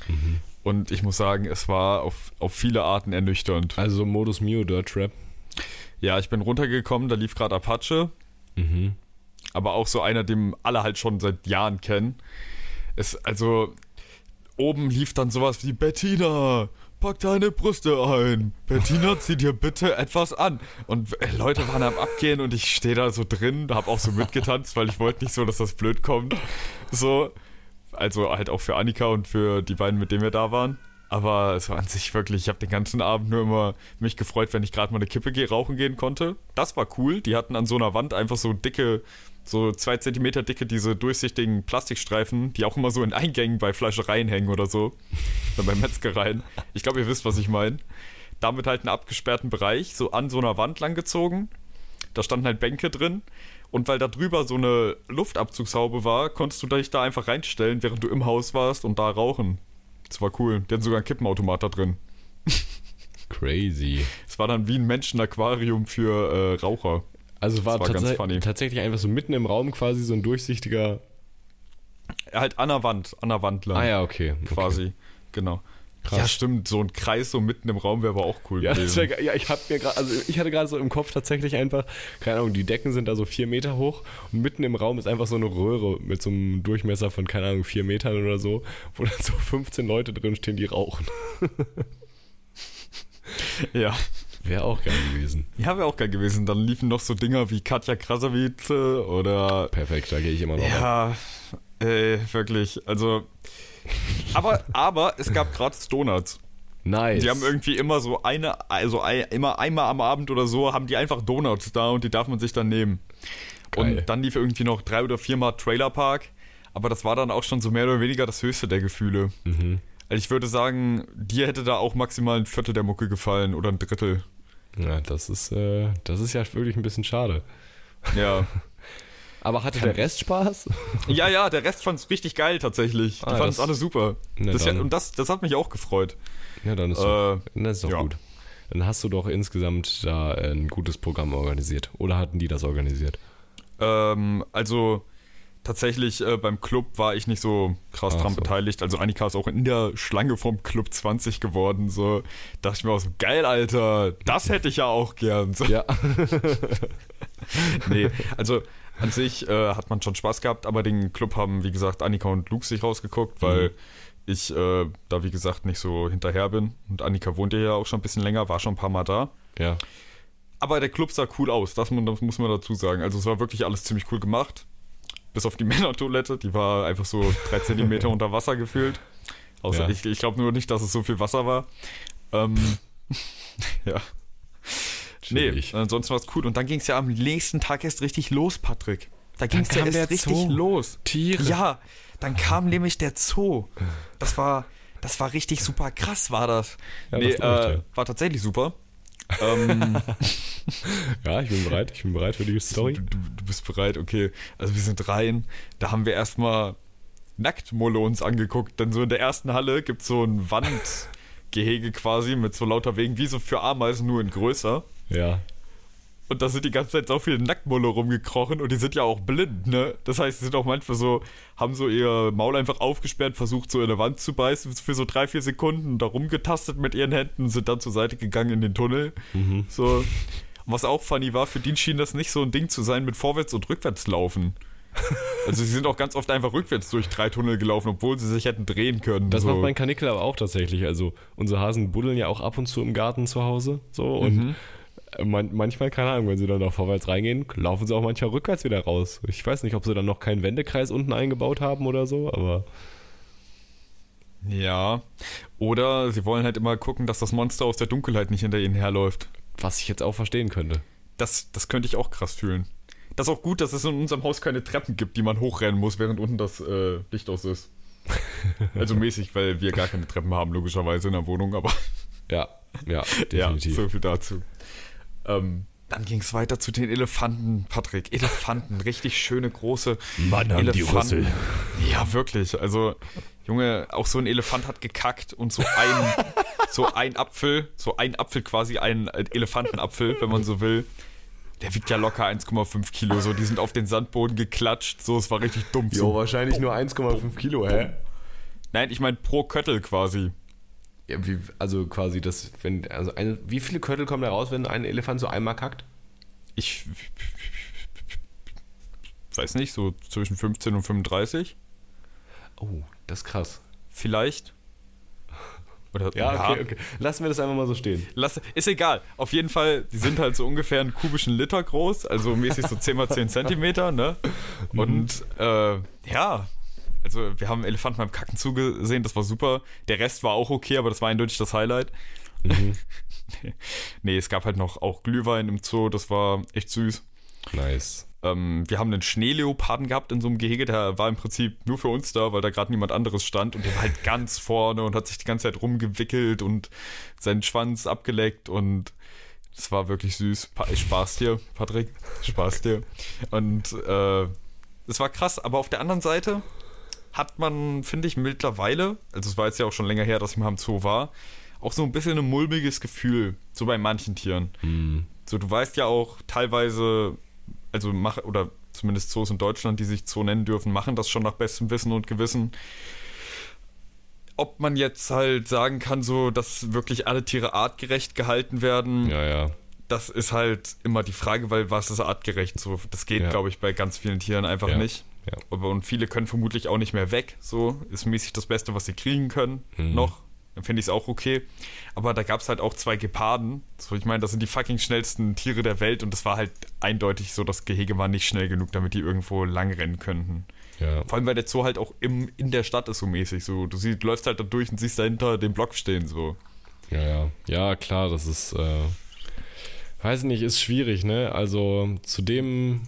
Mhm. Und ich muss sagen, es war auf, auf viele Arten ernüchternd. Also Modus Mio Dirt Trap. Ja, ich bin runtergekommen, da lief gerade Apache. Mhm. Aber auch so einer, den alle halt schon seit Jahren kennen. Es, also, oben lief dann sowas wie Bettina, pack deine Brüste ein. Bettina, [LAUGHS] zieh dir bitte etwas an. Und äh, Leute waren am Abgehen und ich stehe da so drin, hab auch so mitgetanzt, weil ich wollte nicht so, dass das blöd kommt. So. Also halt auch für Annika und für die beiden, mit denen wir da waren. Aber es war an sich wirklich, ich habe den ganzen Abend nur immer mich gefreut, wenn ich gerade mal eine Kippe rauchen gehen konnte. Das war cool. Die hatten an so einer Wand einfach so dicke, so zwei Zentimeter dicke, diese durchsichtigen Plastikstreifen, die auch immer so in Eingängen bei Fleischereien hängen oder so. [LAUGHS] Oder bei Metzgereien. Ich glaube, ihr wisst, was ich meine. Damit halt einen abgesperrten Bereich, so an so einer Wand lang gezogen. Da standen halt Bänke drin. Und weil da drüber so eine Luftabzugshaube war, konntest du dich da einfach reinstellen, während du im Haus warst und da rauchen. Das war cool. Die hatten sogar einen Kippenautomat da drin. [LAUGHS] Crazy. Es war dann wie ein Menschenaquarium für äh, Raucher. Also war, war tats tatsächlich einfach so mitten im Raum quasi so ein durchsichtiger. Halt an der Wand, an der Wand lang. Ah ja, okay. Quasi, okay. genau. Krass. Ja, stimmt, so ein Kreis so mitten im Raum wäre aber auch cool ja, gewesen. Wär, ja, ich hab mir gerade, also ich hatte gerade so im Kopf tatsächlich einfach, keine Ahnung, die Decken sind da so vier Meter hoch und mitten im Raum ist einfach so eine Röhre mit so einem Durchmesser von, keine Ahnung, vier Metern oder so, wo dann so 15 Leute drin stehen, die rauchen. [LAUGHS] ja. Wäre auch geil gewesen. Ja, wäre auch geil gewesen. Dann liefen noch so Dinger wie Katja Krasavice oder. Perfekt, da gehe ich immer noch. Ja, ey, wirklich. Also, aber, aber es gab gratis Donuts. Nice. Die haben irgendwie immer so eine, also immer einmal am Abend oder so, haben die einfach Donuts da und die darf man sich dann nehmen. Geil. Und dann lief irgendwie noch drei oder viermal Trailerpark, aber das war dann auch schon so mehr oder weniger das höchste der Gefühle. Mhm. Also ich würde sagen, dir hätte da auch maximal ein Viertel der Mucke gefallen oder ein Drittel. Ja, das ist, äh, das ist ja wirklich ein bisschen schade. Ja. [LAUGHS] Aber hatte der Rest Spaß? [LAUGHS] Ja, ja, der Rest fand es richtig geil tatsächlich. Die ah, fanden es alle super. Das ja, und das, das hat mich auch gefreut. Ja, dann ist, äh, doch, das ist doch ja. gut. Dann hast du doch insgesamt da ein gutes Programm organisiert. Oder hatten die das organisiert? Ähm, also tatsächlich äh, beim Club war ich nicht so krass Ach dran so. beteiligt. Also Annika ist auch in der Schlange vom Club 20 geworden. So dachte ich mir auch so, geil, Alter, das hätte ich ja auch gern. So. Ja. [LAUGHS] [LAUGHS] nee, also an sich äh, hat man schon Spaß gehabt, aber den Club haben, wie gesagt, Annika und Luke sich rausgeguckt, weil mhm. ich äh, da, wie gesagt, nicht so hinterher bin. Und Annika wohnt ja auch schon ein bisschen länger, war schon ein paar Mal da. Ja. Aber der Club sah cool aus, das, das muss man dazu sagen. Also es war wirklich alles ziemlich cool gemacht. Bis auf die [LAUGHS] Männertoilette, die war einfach so drei [LAUGHS] Zentimeter unter Wasser gefühlt. Außer ja. ich, ich glaube nur nicht, dass es so viel Wasser war. Ähm, ja. Schwierig. Nee, ansonsten war es cool. Und dann ging es ja am nächsten Tag erst richtig los, Patrick. Da ging es ja erst richtig Zoo. los. Tiere. Ja, dann kam nämlich der Zoo. Das war, das war richtig super krass, war das. Ja, nee, äh, war tatsächlich super. [LAUGHS] ähm, ja, ich bin bereit. Ich bin bereit für die Story. Du, du, du bist bereit, okay. Also wir sind rein. Da haben wir erstmal Nacktmulle uns angeguckt. Denn so in der ersten Halle gibt es so ein Wandgehege quasi mit so lauter Wegen, wie so für Ameisen, nur in größer. Ja. Und da sind die ganze Zeit so viele Nacktmulle rumgekrochen und die sind ja auch blind, ne? Das heißt, sie sind auch manchmal so, haben so ihr Maul einfach aufgesperrt, versucht so in der Wand zu beißen für so drei, vier Sekunden, da rumgetastet mit ihren Händen und sind dann zur Seite gegangen in den Tunnel. Mhm. So. Und was auch funny war, für die schien das nicht so ein Ding zu sein mit Vorwärts- und Rückwärtslaufen. [LAUGHS] Also sie sind auch ganz oft einfach rückwärts durch drei Tunnel gelaufen, obwohl sie sich hätten drehen können. Das so. macht mein Kanickel aber auch tatsächlich. Also unsere Hasen buddeln ja auch ab und zu im Garten zu Hause. So und mhm man, manchmal, keine Ahnung, wenn sie dann noch vorwärts reingehen, laufen sie auch manchmal rückwärts wieder raus. Ich weiß nicht, ob sie dann noch keinen Wendekreis unten eingebaut haben oder so, aber. Ja. Oder sie wollen halt immer gucken, dass das Monster aus der Dunkelheit nicht hinter ihnen herläuft. Was ich jetzt auch verstehen könnte. Das, das könnte ich auch krass fühlen. Das ist auch gut, dass es in unserem Haus keine Treppen gibt, die man hochrennen muss, während unten das äh, Licht aus ist. [LAUGHS] also mäßig, weil wir gar keine Treppen haben, logischerweise in der Wohnung, aber. Ja, ja, [LAUGHS] definitiv. Ja, so viel dazu. Ähm, dann ging es weiter zu den Elefanten, Patrick. Elefanten, [LAUGHS] richtig schöne große Mann, Elefanten. Ja, wirklich. Also, Junge, auch so ein Elefant hat gekackt und so ein, [LAUGHS] so ein Apfel, so ein Apfel quasi, ein Elefantenapfel, wenn man so will. Der wiegt ja locker 1,5 Kilo. So, die sind auf den Sandboden geklatscht. So, es war richtig dumm. Jo, so, wahrscheinlich nur 1,5 Kilo, hä? Nein, ich meine pro Köttel quasi. Ja, wie, also quasi das, wenn, also eine, wie viele Köttel kommen da raus, wenn ein Elefant so einmal kackt? Ich weiß nicht, so zwischen 15 und 35. Oh, das ist krass. Vielleicht. Oder, ja, ja, okay, okay. Lassen wir das einfach mal so stehen. Lass, ist egal. Auf jeden Fall, die sind halt so ungefähr einen kubischen Liter groß, also mäßig so 10 x 10 Zentimeter, ne? [LAUGHS] Mhm. Und äh, ja, also wir haben Elefanten beim Kacken zugesehen, das war super. Der Rest war auch okay, aber das war eindeutig das Highlight. Mhm. [LAUGHS] nee, es gab halt noch auch Glühwein im Zoo, das war echt süß. Nice. Ähm, wir haben einen Schneeleoparden gehabt in so einem Gehege, der war im Prinzip nur für uns da, weil da gerade niemand anderes stand und der war halt [LAUGHS] ganz vorne und hat sich die ganze Zeit rumgewickelt und seinen Schwanz abgeleckt und das war wirklich süß. Spaß dir, Patrick. Spaß dir. Und äh, es war krass, aber auf der anderen Seite hat man, finde ich, mittlerweile, also es war jetzt ja auch schon länger her, dass ich mal im Zoo war, auch so ein bisschen ein mulmiges Gefühl, so bei manchen Tieren. Mhm. So, du weißt ja auch teilweise, also mach, oder zumindest Zoos in Deutschland, die sich Zoo nennen dürfen, machen das schon nach bestem Wissen und Gewissen. Ob man jetzt halt sagen kann, so, dass wirklich alle Tiere artgerecht gehalten werden. Ja, ja. Das ist halt immer die Frage, weil was ist artgerecht? So, das geht, ja. glaube ich, bei ganz vielen Tieren einfach ja. nicht. Ja. Und viele können vermutlich auch nicht mehr weg. So ist mäßig das Beste, was sie kriegen können. Mhm. Noch. Dann finde ich es auch okay. Aber da gab es halt auch zwei Geparden. So, ich meine, das sind die fucking schnellsten Tiere der Welt und das war halt eindeutig so, das Gehege war nicht schnell genug, damit die irgendwo lang rennen könnten. Ja. Vor allem, weil der Zoo halt auch im, in der Stadt ist so mäßig. So, du, siehst, läufst halt da durch und siehst dahinter den Block stehen. So. Ja, ja. Ja, klar, das ist, äh, weiß nicht, ist schwierig, ne? Also zu dem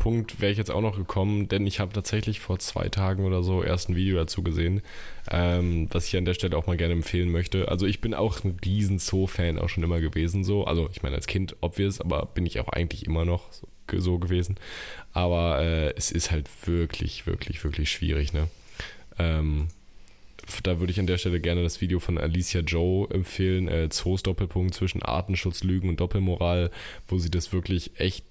Punkt wäre ich jetzt auch noch gekommen, denn ich habe tatsächlich vor zwei Tagen oder so erst ein Video dazu gesehen, ähm, was ich an der Stelle auch mal gerne empfehlen möchte. Also ich bin auch ein riesen Zoo-Fan auch schon immer gewesen, so. Also ich meine als Kind obvious, aber bin ich auch eigentlich immer noch so, so gewesen. Aber äh, es ist halt wirklich, wirklich, wirklich schwierig, ne? Ähm, da würde ich an der Stelle gerne das Video von Alicia Joe empfehlen, äh, Zoos Doppelpunkt zwischen Artenschutz, Lügen und Doppelmoral, wo sie das wirklich echt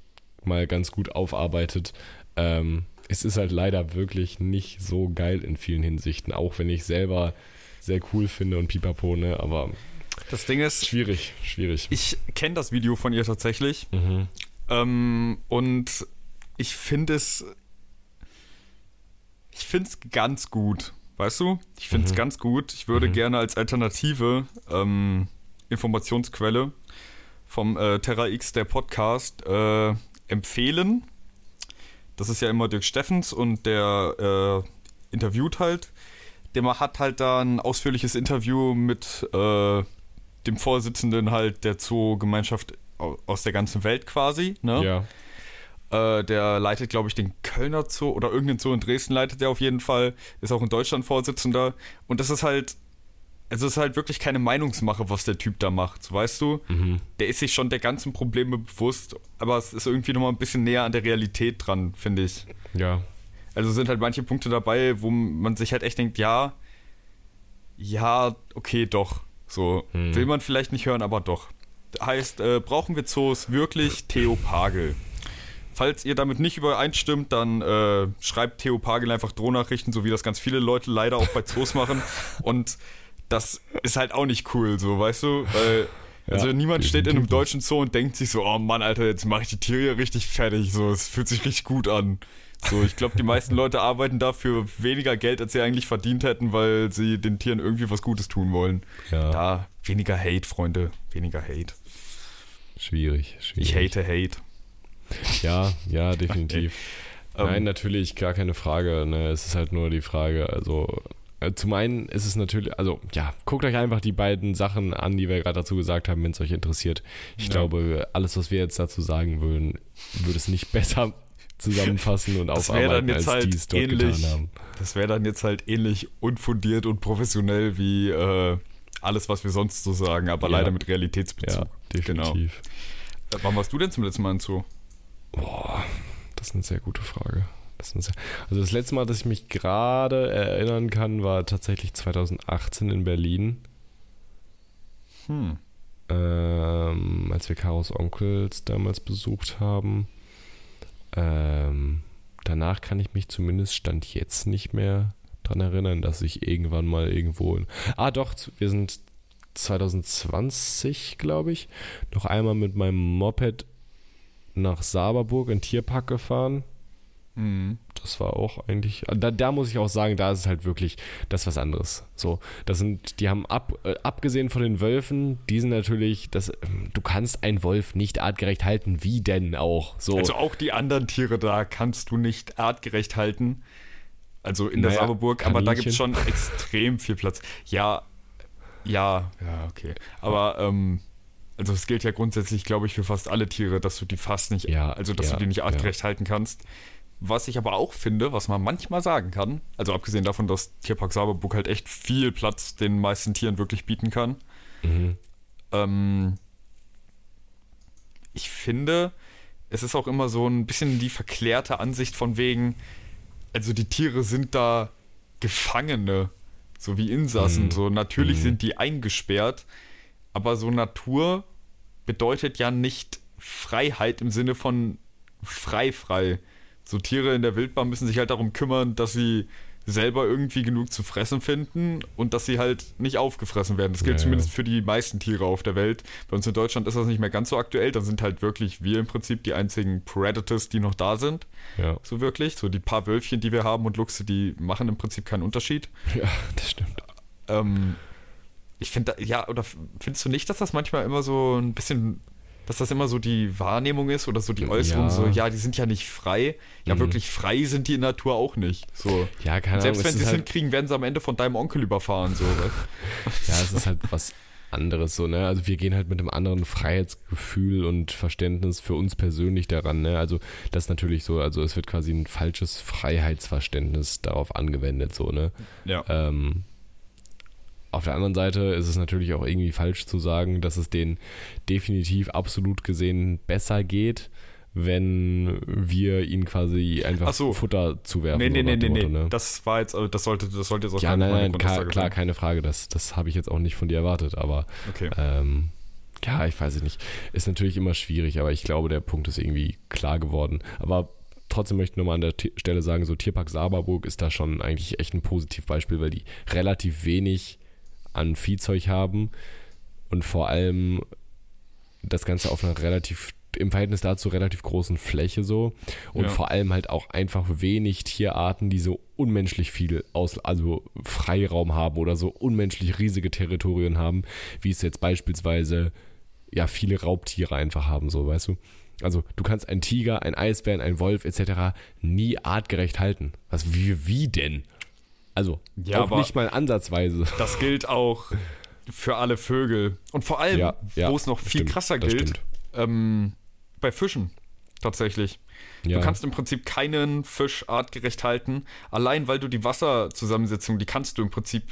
mal ganz gut aufarbeitet. Ähm, es ist halt leider wirklich nicht so geil in vielen Hinsichten, auch wenn ich selber sehr cool finde und pipapo, ne, aber das Ding ist schwierig, schwierig. Ich kenne das Video von ihr tatsächlich mhm. ähm, und ich finde es, ich finde es ganz gut, weißt du? Ich finde es mhm. ganz gut. Ich würde mhm. gerne als alternative ähm, Informationsquelle vom äh, Terra X der Podcast äh, empfehlen. Das ist ja immer Dirk Steffens und der äh, interviewt halt. Der hat halt da ein ausführliches Interview mit äh, dem Vorsitzenden halt der Zoo-Gemeinschaft aus der ganzen Welt quasi. Ne? Ja. Äh, der leitet, glaube ich, den Kölner Zoo oder irgendeinen Zoo in Dresden leitet der auf jeden Fall. Ist auch in Deutschland Vorsitzender. Und das ist halt es ist halt wirklich keine Meinungsmache, was der Typ da macht, weißt du? Mhm. Der ist sich schon der ganzen Probleme bewusst, aber es ist irgendwie nochmal ein bisschen näher an der Realität dran, finde ich. Ja. Also sind halt manche Punkte dabei, wo man sich halt echt denkt, ja, ja, okay, doch. So, mhm. will man vielleicht nicht hören, aber doch. Heißt, äh, brauchen wir Zoos wirklich Theo Pagel? Falls ihr damit nicht übereinstimmt, dann äh, schreibt Theo Pagel einfach Drohnachrichten, so wie das ganz viele Leute leider auch bei Zoos machen. [LAUGHS] Und das ist halt auch nicht cool, so, weißt du? Weil, also ja, niemand steht in einem deutschen Zoo und denkt sich so, oh Mann, Alter, jetzt mache ich die Tiere hier richtig fertig, so, es fühlt sich richtig gut an. So, ich glaube, die meisten Leute arbeiten dafür weniger Geld, als sie eigentlich verdient hätten, weil sie den Tieren irgendwie was Gutes tun wollen. Ja. Da, weniger Hate, Freunde, weniger Hate. Schwierig, schwierig. Ich hate Hate. Ja, ja, definitiv. [LAUGHS] Nein, ähm, natürlich, gar keine Frage. Ne? Es ist halt nur die Frage, also zum einen ist es natürlich, also ja, guckt euch einfach die beiden Sachen an, die wir gerade dazu gesagt haben, wenn es euch interessiert. Ich ja. glaube, alles, was wir jetzt dazu sagen würden, würde es nicht [LAUGHS] besser zusammenfassen und aufarbeiten, als halt die es dort ähnlich, getan haben. Das wäre dann jetzt halt ähnlich unfundiert und professionell wie äh, alles, was wir sonst so sagen, aber ja. leider mit Realitätsbezug. Ja, definitiv. Genau. Äh, wann warst du denn zum letzten Mal in Zoo? Boah, das ist eine sehr gute Frage. Das also das letzte Mal, dass ich mich gerade erinnern kann, war tatsächlich 2018 in Berlin. Hm. Ähm, als wir Karos Onkels damals besucht haben. Ähm, danach kann ich mich zumindest Stand jetzt nicht mehr daran erinnern, dass ich irgendwann mal irgendwo in. Ah, doch, wir sind 2020, glaube ich, noch einmal mit meinem Moped nach Saberburg in Tierpark gefahren. Mhm. Das war auch eigentlich, da, da, muss ich auch sagen, da ist es halt wirklich, das ist was anderes. So, das sind, die haben ab, äh, abgesehen von den Wölfen, die sind natürlich, das, du kannst einen Wolf nicht artgerecht halten, wie denn auch? So. Also auch die anderen Tiere da kannst du nicht artgerecht halten. Also in der naja, Saberburg, aber da gibt es schon extrem viel Platz. Ja, ja, ja, okay. Aber ähm, also es gilt ja grundsätzlich, glaube ich, für fast alle Tiere, dass du die fast nicht, ja, also dass ja, du die nicht artgerecht ja. halten kannst. Was ich aber auch finde, was man manchmal sagen kann, also abgesehen davon, dass Tierpark Saberburg halt echt viel Platz den meisten Tieren wirklich bieten kann, mhm. ähm, ich finde, es ist auch immer so ein bisschen die verklärte Ansicht von wegen, also die Tiere sind da Gefangene, so wie Insassen. Mhm. So natürlich mhm. sind die eingesperrt, aber so Natur bedeutet ja nicht Freiheit im Sinne von frei frei so Tiere in der Wildbahn müssen sich halt darum kümmern, dass sie selber irgendwie genug zu fressen finden und dass sie halt nicht aufgefressen werden. Das gilt ja, zumindest ja. für die meisten Tiere auf der Welt. Bei uns in Deutschland ist das nicht mehr ganz so aktuell. Da sind halt wirklich wir im Prinzip die einzigen Predators, die noch da sind. Ja. So wirklich. So die paar Wölfchen, die wir haben und Luchse, die machen im Prinzip keinen Unterschied. Ja, das stimmt. Ähm, ich finde, ja, oder findest du nicht, dass das manchmal immer so ein bisschen dass das immer so die Wahrnehmung ist oder so die Äußerung, ja. so, ja, die sind ja nicht frei. Ja, mhm. wirklich frei sind die in Natur auch nicht. So. Ja, keine Selbst Ahnung, wenn sie es halt hinkriegen, werden sie am Ende von deinem Onkel überfahren. So, [LAUGHS] ja, es ist halt was anderes so, ne? Also wir gehen halt mit einem anderen Freiheitsgefühl und Verständnis für uns persönlich daran, ne? Also das ist natürlich so, also es wird quasi ein falsches Freiheitsverständnis darauf angewendet, so, ne? Ja. Ähm, auf der anderen Seite ist es natürlich auch irgendwie falsch zu sagen, dass es denen definitiv absolut gesehen besser geht, wenn wir ihnen quasi einfach so. Futter zuwerfen. Nee, nee, nee, nee, nee. Ne? Das war jetzt, das sollte, das sollte jetzt auch Ja, nein, nein, klar, klar, keine Frage. Das, das habe ich jetzt auch nicht von dir erwartet, aber okay. ähm, ja, ich weiß es nicht. Ist natürlich immer schwierig, aber ich glaube, der Punkt ist irgendwie klar geworden. Aber trotzdem möchte ich nochmal an der T Stelle sagen, so Tierpark Saberburg ist da schon eigentlich echt ein Positivbeispiel, weil die relativ wenig an Viehzeug haben und vor allem das Ganze auf einer relativ im Verhältnis dazu relativ großen Fläche so und ja. vor allem halt auch einfach wenig Tierarten, die so unmenschlich viel aus, also Freiraum haben oder so unmenschlich riesige Territorien haben, wie es jetzt beispielsweise ja viele Raubtiere einfach haben, so weißt du. Also du kannst einen Tiger, einen Eisbären, einen Wolf etc. nie artgerecht halten. Was wie wie denn? Also ja, auch nicht mal ansatzweise. Das gilt auch für alle Vögel. Und vor allem, ja, ja, wo es noch viel stimmt, krasser gilt, ähm, bei Fischen tatsächlich. Du kannst im Prinzip keinen Fisch artgerecht halten, allein weil du die Wasserzusammensetzung, die kannst du im Prinzip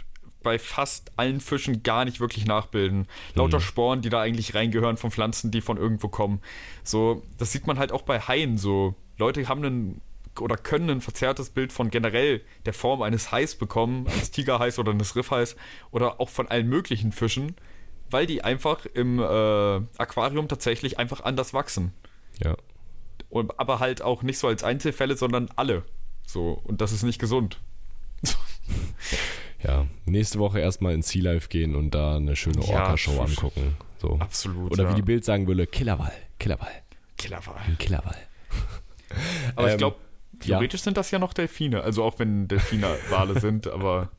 bei fast allen Fischen gar nicht wirklich nachbilden. Lauter mhm. Sporen, die da eigentlich reingehören von Pflanzen, die von irgendwo kommen. So, das sieht man halt auch bei Haien so. Leute haben einen oder können ein verzerrtes Bild von generell der Form eines Hais bekommen, eines Tigerhais oder eines Riffhais oder auch von allen möglichen Fischen, weil die einfach im äh, Aquarium tatsächlich einfach anders wachsen. Ja. Und, aber halt auch nicht so als Einzelfälle, sondern alle. So, und das ist nicht gesund. ja, nächste Woche erstmal ins Sea Life gehen und da eine schöne Orca-Show ja, angucken. So. Absolut. Oder wie die Bild sagen würde, Killerwall. Killerwall. Killerwall. Killerwall. Aber ähm, ich glaube, Theoretisch ja. sind das ja noch Delfine, also auch wenn Delfine [LAUGHS] Wale sind, aber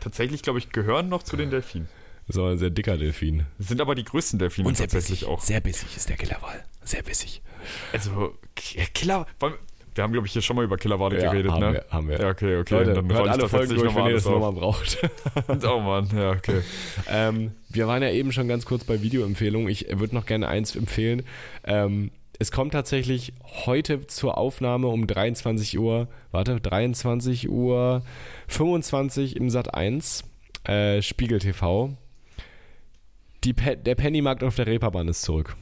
tatsächlich, glaube ich, gehören noch zu den Delfinen. Das ist aber ein sehr dicker Delfin. Das sind aber die größten Delfine Und tatsächlich bissig. auch. Sehr bissig ist der Killerwal. Sehr bissig. Also, Killer. Wir haben, glaube ich, hier schon mal über Killerwale ja, geredet, haben ne? Wir, haben wir. Ja, okay, okay. Leute, dann hört alle Folgen durch, wenn ihr das nochmal braucht. [LAUGHS] oh Mann, ja, okay. Ähm, wir waren ja eben schon ganz kurz bei Videoempfehlungen. Ich würde noch gerne eins empfehlen. Ähm, es kommt tatsächlich heute zur Aufnahme um 23 Uhr, warte, 23 Uhr 25 im Sat 1, äh, Spiegel TV. Die Pe der Pennymarkt auf der Reeperbahn ist zurück.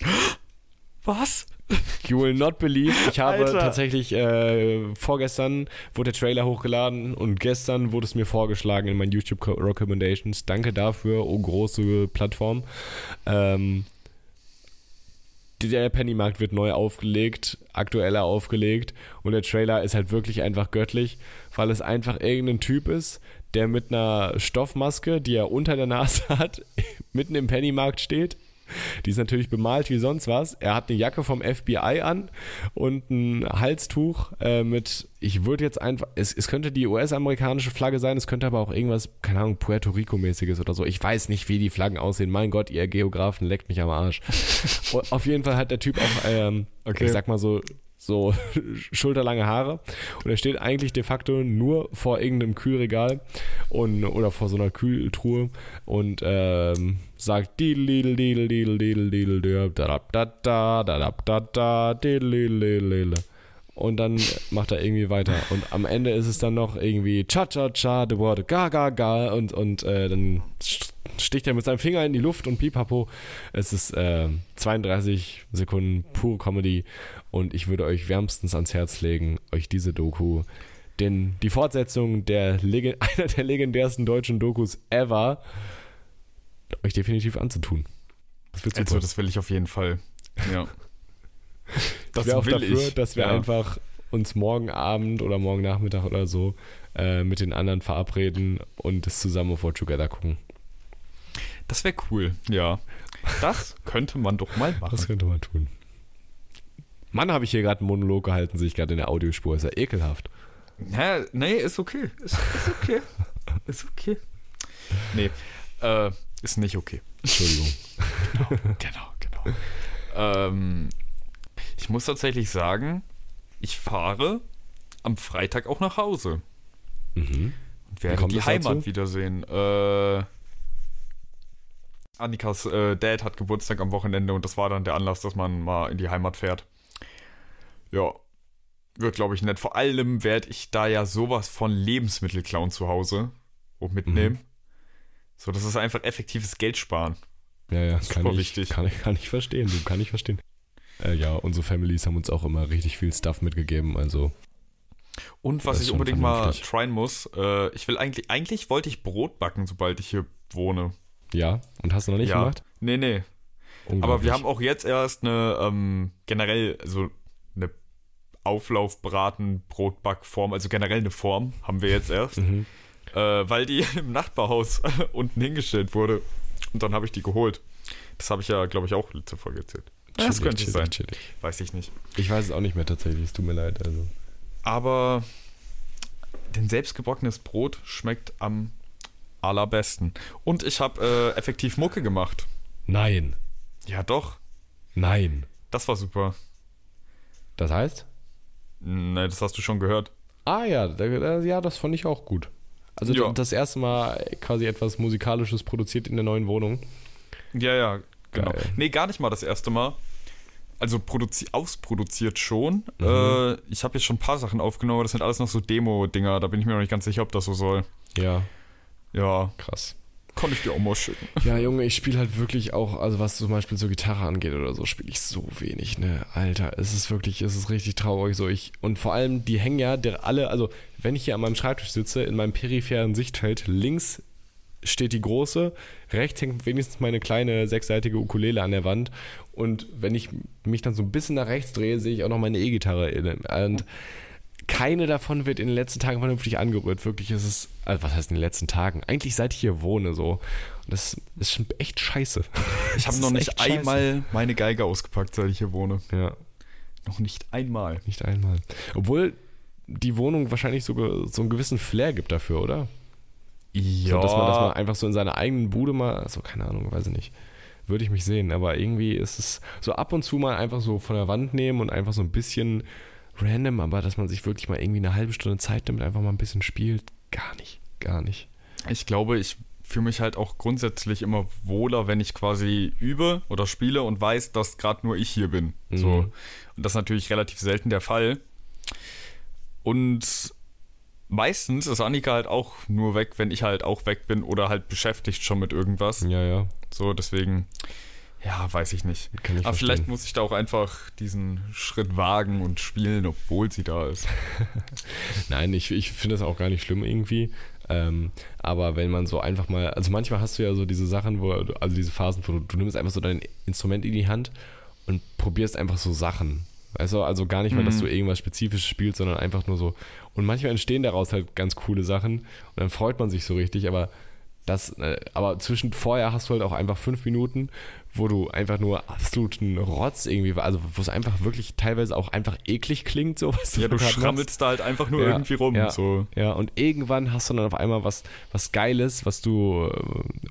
[GASPS] Was? [LAUGHS] You will not believe. Ich habe Alter. tatsächlich äh, vorgestern wurde der Trailer hochgeladen und gestern wurde es mir vorgeschlagen in meinen YouTube Recommendations. Danke dafür, oh große Plattform. Ähm, der Pennymarkt wird neu aufgelegt, aktueller aufgelegt und der Trailer ist halt wirklich einfach göttlich, weil es einfach irgendein Typ ist, der mit einer Stoffmaske, die er unter der Nase [LAUGHS] hat, mitten im Pennymarkt steht die ist natürlich bemalt wie sonst was. Er hat eine Jacke vom FBI an und ein Halstuch äh, mit, ich würde jetzt einfach, es, es könnte die US-amerikanische Flagge sein, es könnte aber auch irgendwas, keine Ahnung, Puerto Rico-mäßiges oder so. Ich weiß nicht, wie die Flaggen aussehen. Mein Gott, ihr Geografen leckt mich am Arsch. [LAUGHS] Auf jeden Fall hat der Typ auch, ähm, okay. ich sag mal so, so [LAUGHS] schulterlange Haare. Und er steht eigentlich de facto nur vor irgendeinem Kühlregal und, oder vor so einer Kühltruhe und ähm, sagt und dann macht er irgendwie weiter und am Ende ist es dann noch irgendwie cha cha cha the word ga ga ga und und äh, dann sticht er mit seinem Finger in die Luft und pipapo. Es ist äh, 32 Sekunden pure Comedy und ich würde euch wärmstens ans Herz legen, euch diese Doku, denn die Fortsetzung der [LAUGHS] einer der legendärsten deutschen Dokus ever, euch definitiv anzutun. Das wird super. Also, das will ich auf jeden Fall. Ja. [LAUGHS] Das ich wäre auch dafür, ich. dass wir ja. einfach uns morgen Abend oder morgen Nachmittag oder so äh, mit den anderen verabreden und es zusammen auf Watch Together gucken. Das wäre cool, ja. Das könnte man doch mal machen. Das könnte man tun. Mann, habe ich hier gerade einen Monolog gehalten, sehe ich gerade in der Audiospur. Ist ja ekelhaft. Hä? Nee, ist okay. Ist, ist okay. [LAUGHS] ist okay. Nee, äh, ist nicht okay. Entschuldigung. genau, genau, genau. Ähm, ich muss tatsächlich sagen, ich fahre am Freitag auch nach Hause. Mhm. Und werde die Heimat dazu? wiedersehen. Äh, Annikas äh, Dad hat Geburtstag am Wochenende und das war dann der Anlass, dass man mal in die Heimat fährt. Ja, wird, glaube ich, nett. Vor allem werde ich da ja sowas von Lebensmittel klauen zu Hause und mitnehmen. Mhm. So, das ist einfach effektives Geld sparen. Ja, ja, kann ich, wichtig. Kann ich, kann ich verstehen, du, kann ich verstehen. Äh, ja, unsere Families haben uns auch immer richtig viel Stuff mitgegeben, also. Und was ich unbedingt vernünftig. mal tryen muss, äh, ich will eigentlich, eigentlich wollte ich Brot backen, sobald ich hier wohne. Ja, und hast du noch nicht ja. gemacht? Nee, nee. Aber wir haben auch jetzt erst eine, ähm, generell, also eine Auflaufbraten, Brotbackform, also generell eine Form, haben wir jetzt erst. mhm. äh, weil die [LAUGHS] im Nachbarhaus unten hingestellt wurde. Und dann habe ich die geholt. Das habe ich ja, glaube ich, auch letzte Folge erzählt. Chillig, das könnte chillig, sein. Chillig. Weiß ich nicht. Ich weiß es auch nicht mehr tatsächlich, es tut mir leid. Also. Aber denn selbstgebackenes Brot schmeckt am allerbesten. Und ich habe äh, effektiv Mucke gemacht. Nein. Ja, doch. Nein. Das war super. Das heißt? Nein, das hast du schon gehört. Ah ja, da, ja, das fand ich auch gut. Also ja. das erste Mal quasi etwas Musikalisches produziert in der neuen Wohnung. Ja, ja, genau. Geil. Nee, gar nicht mal das erste Mal. Also ausproduziert schon. Mhm. Äh, ich habe jetzt schon ein paar Sachen aufgenommen, das sind alles noch so Demo-Dinger. Da bin ich mir noch nicht ganz sicher, ob das so soll. Ja. Ja. Krass. Kann ich dir auch mal schicken. Ja, Junge, ich spiele halt wirklich auch, also was zum Beispiel so Gitarre angeht oder so, spiele ich so wenig, ne? Alter, es ist wirklich, es ist richtig traurig so. Ich, und vor allem, die hängen ja der alle, also wenn ich hier an meinem Schreibtisch sitze, in meinem peripheren Sichtfeld, links steht die große, rechts hängt wenigstens meine kleine sechsseitige Ukulele an der Wand und wenn ich mich dann so ein bisschen nach rechts drehe, sehe ich auch noch meine E-Gitarre. Und keine davon wird in den letzten Tagen vernünftig angerührt. Wirklich ist es, also was heißt in den letzten Tagen? Eigentlich seit ich hier wohne so. Und das ist schon echt scheiße. [LAUGHS] Ich habe noch nicht einmal meine Geige ausgepackt, seit ich hier wohne. Ja. Noch nicht einmal. Nicht einmal. Obwohl die Wohnung wahrscheinlich sogar so einen gewissen Flair gibt dafür, oder? Ja. So, dass man das mal einfach so in seiner eigenen Bude mal, also keine Ahnung, weiß ich nicht. Würde ich mich sehen. Aber irgendwie ist es so ab und zu mal einfach so von der Wand nehmen und einfach so ein bisschen random, aber dass man sich wirklich mal irgendwie eine halbe Stunde Zeit nimmt, einfach mal ein bisschen spielt, gar nicht, gar nicht. Ich glaube, ich fühle mich halt auch grundsätzlich immer wohler, wenn ich quasi übe oder spiele und weiß, dass gerade nur ich hier bin. Mhm. So. Und das ist natürlich relativ selten der Fall. Und meistens ist Annika halt auch nur weg, wenn ich halt auch weg bin oder halt beschäftigt schon mit irgendwas. Ja, ja. So, deswegen ja, weiß ich nicht. Ich Aber verstehen. vielleicht muss ich da auch einfach diesen Schritt wagen und spielen, obwohl sie da ist. [LAUGHS] Nein, ich, ich finde das auch gar nicht schlimm irgendwie. Ähm, aber wenn man so einfach mal, also manchmal hast du ja so diese Sachen, wo, also diese Phasen, wo du, du nimmst einfach so dein Instrument in die Hand und probierst einfach so Sachen. Weißt du, also gar nicht mal, dass mhm. du irgendwas Spezifisches spielst, sondern einfach nur so. Und manchmal entstehen daraus halt ganz coole Sachen und dann freut man sich so richtig, aber das, äh, aber zwischen vorher hast du halt auch einfach fünf Minuten, wo du einfach nur absoluten Rotz irgendwie, also wo es einfach wirklich teilweise auch einfach eklig klingt, so was Ja, du schrammelst da halt einfach nur ja, irgendwie rum. Ja, so. ja, und irgendwann hast du dann auf einmal was, was Geiles, was du,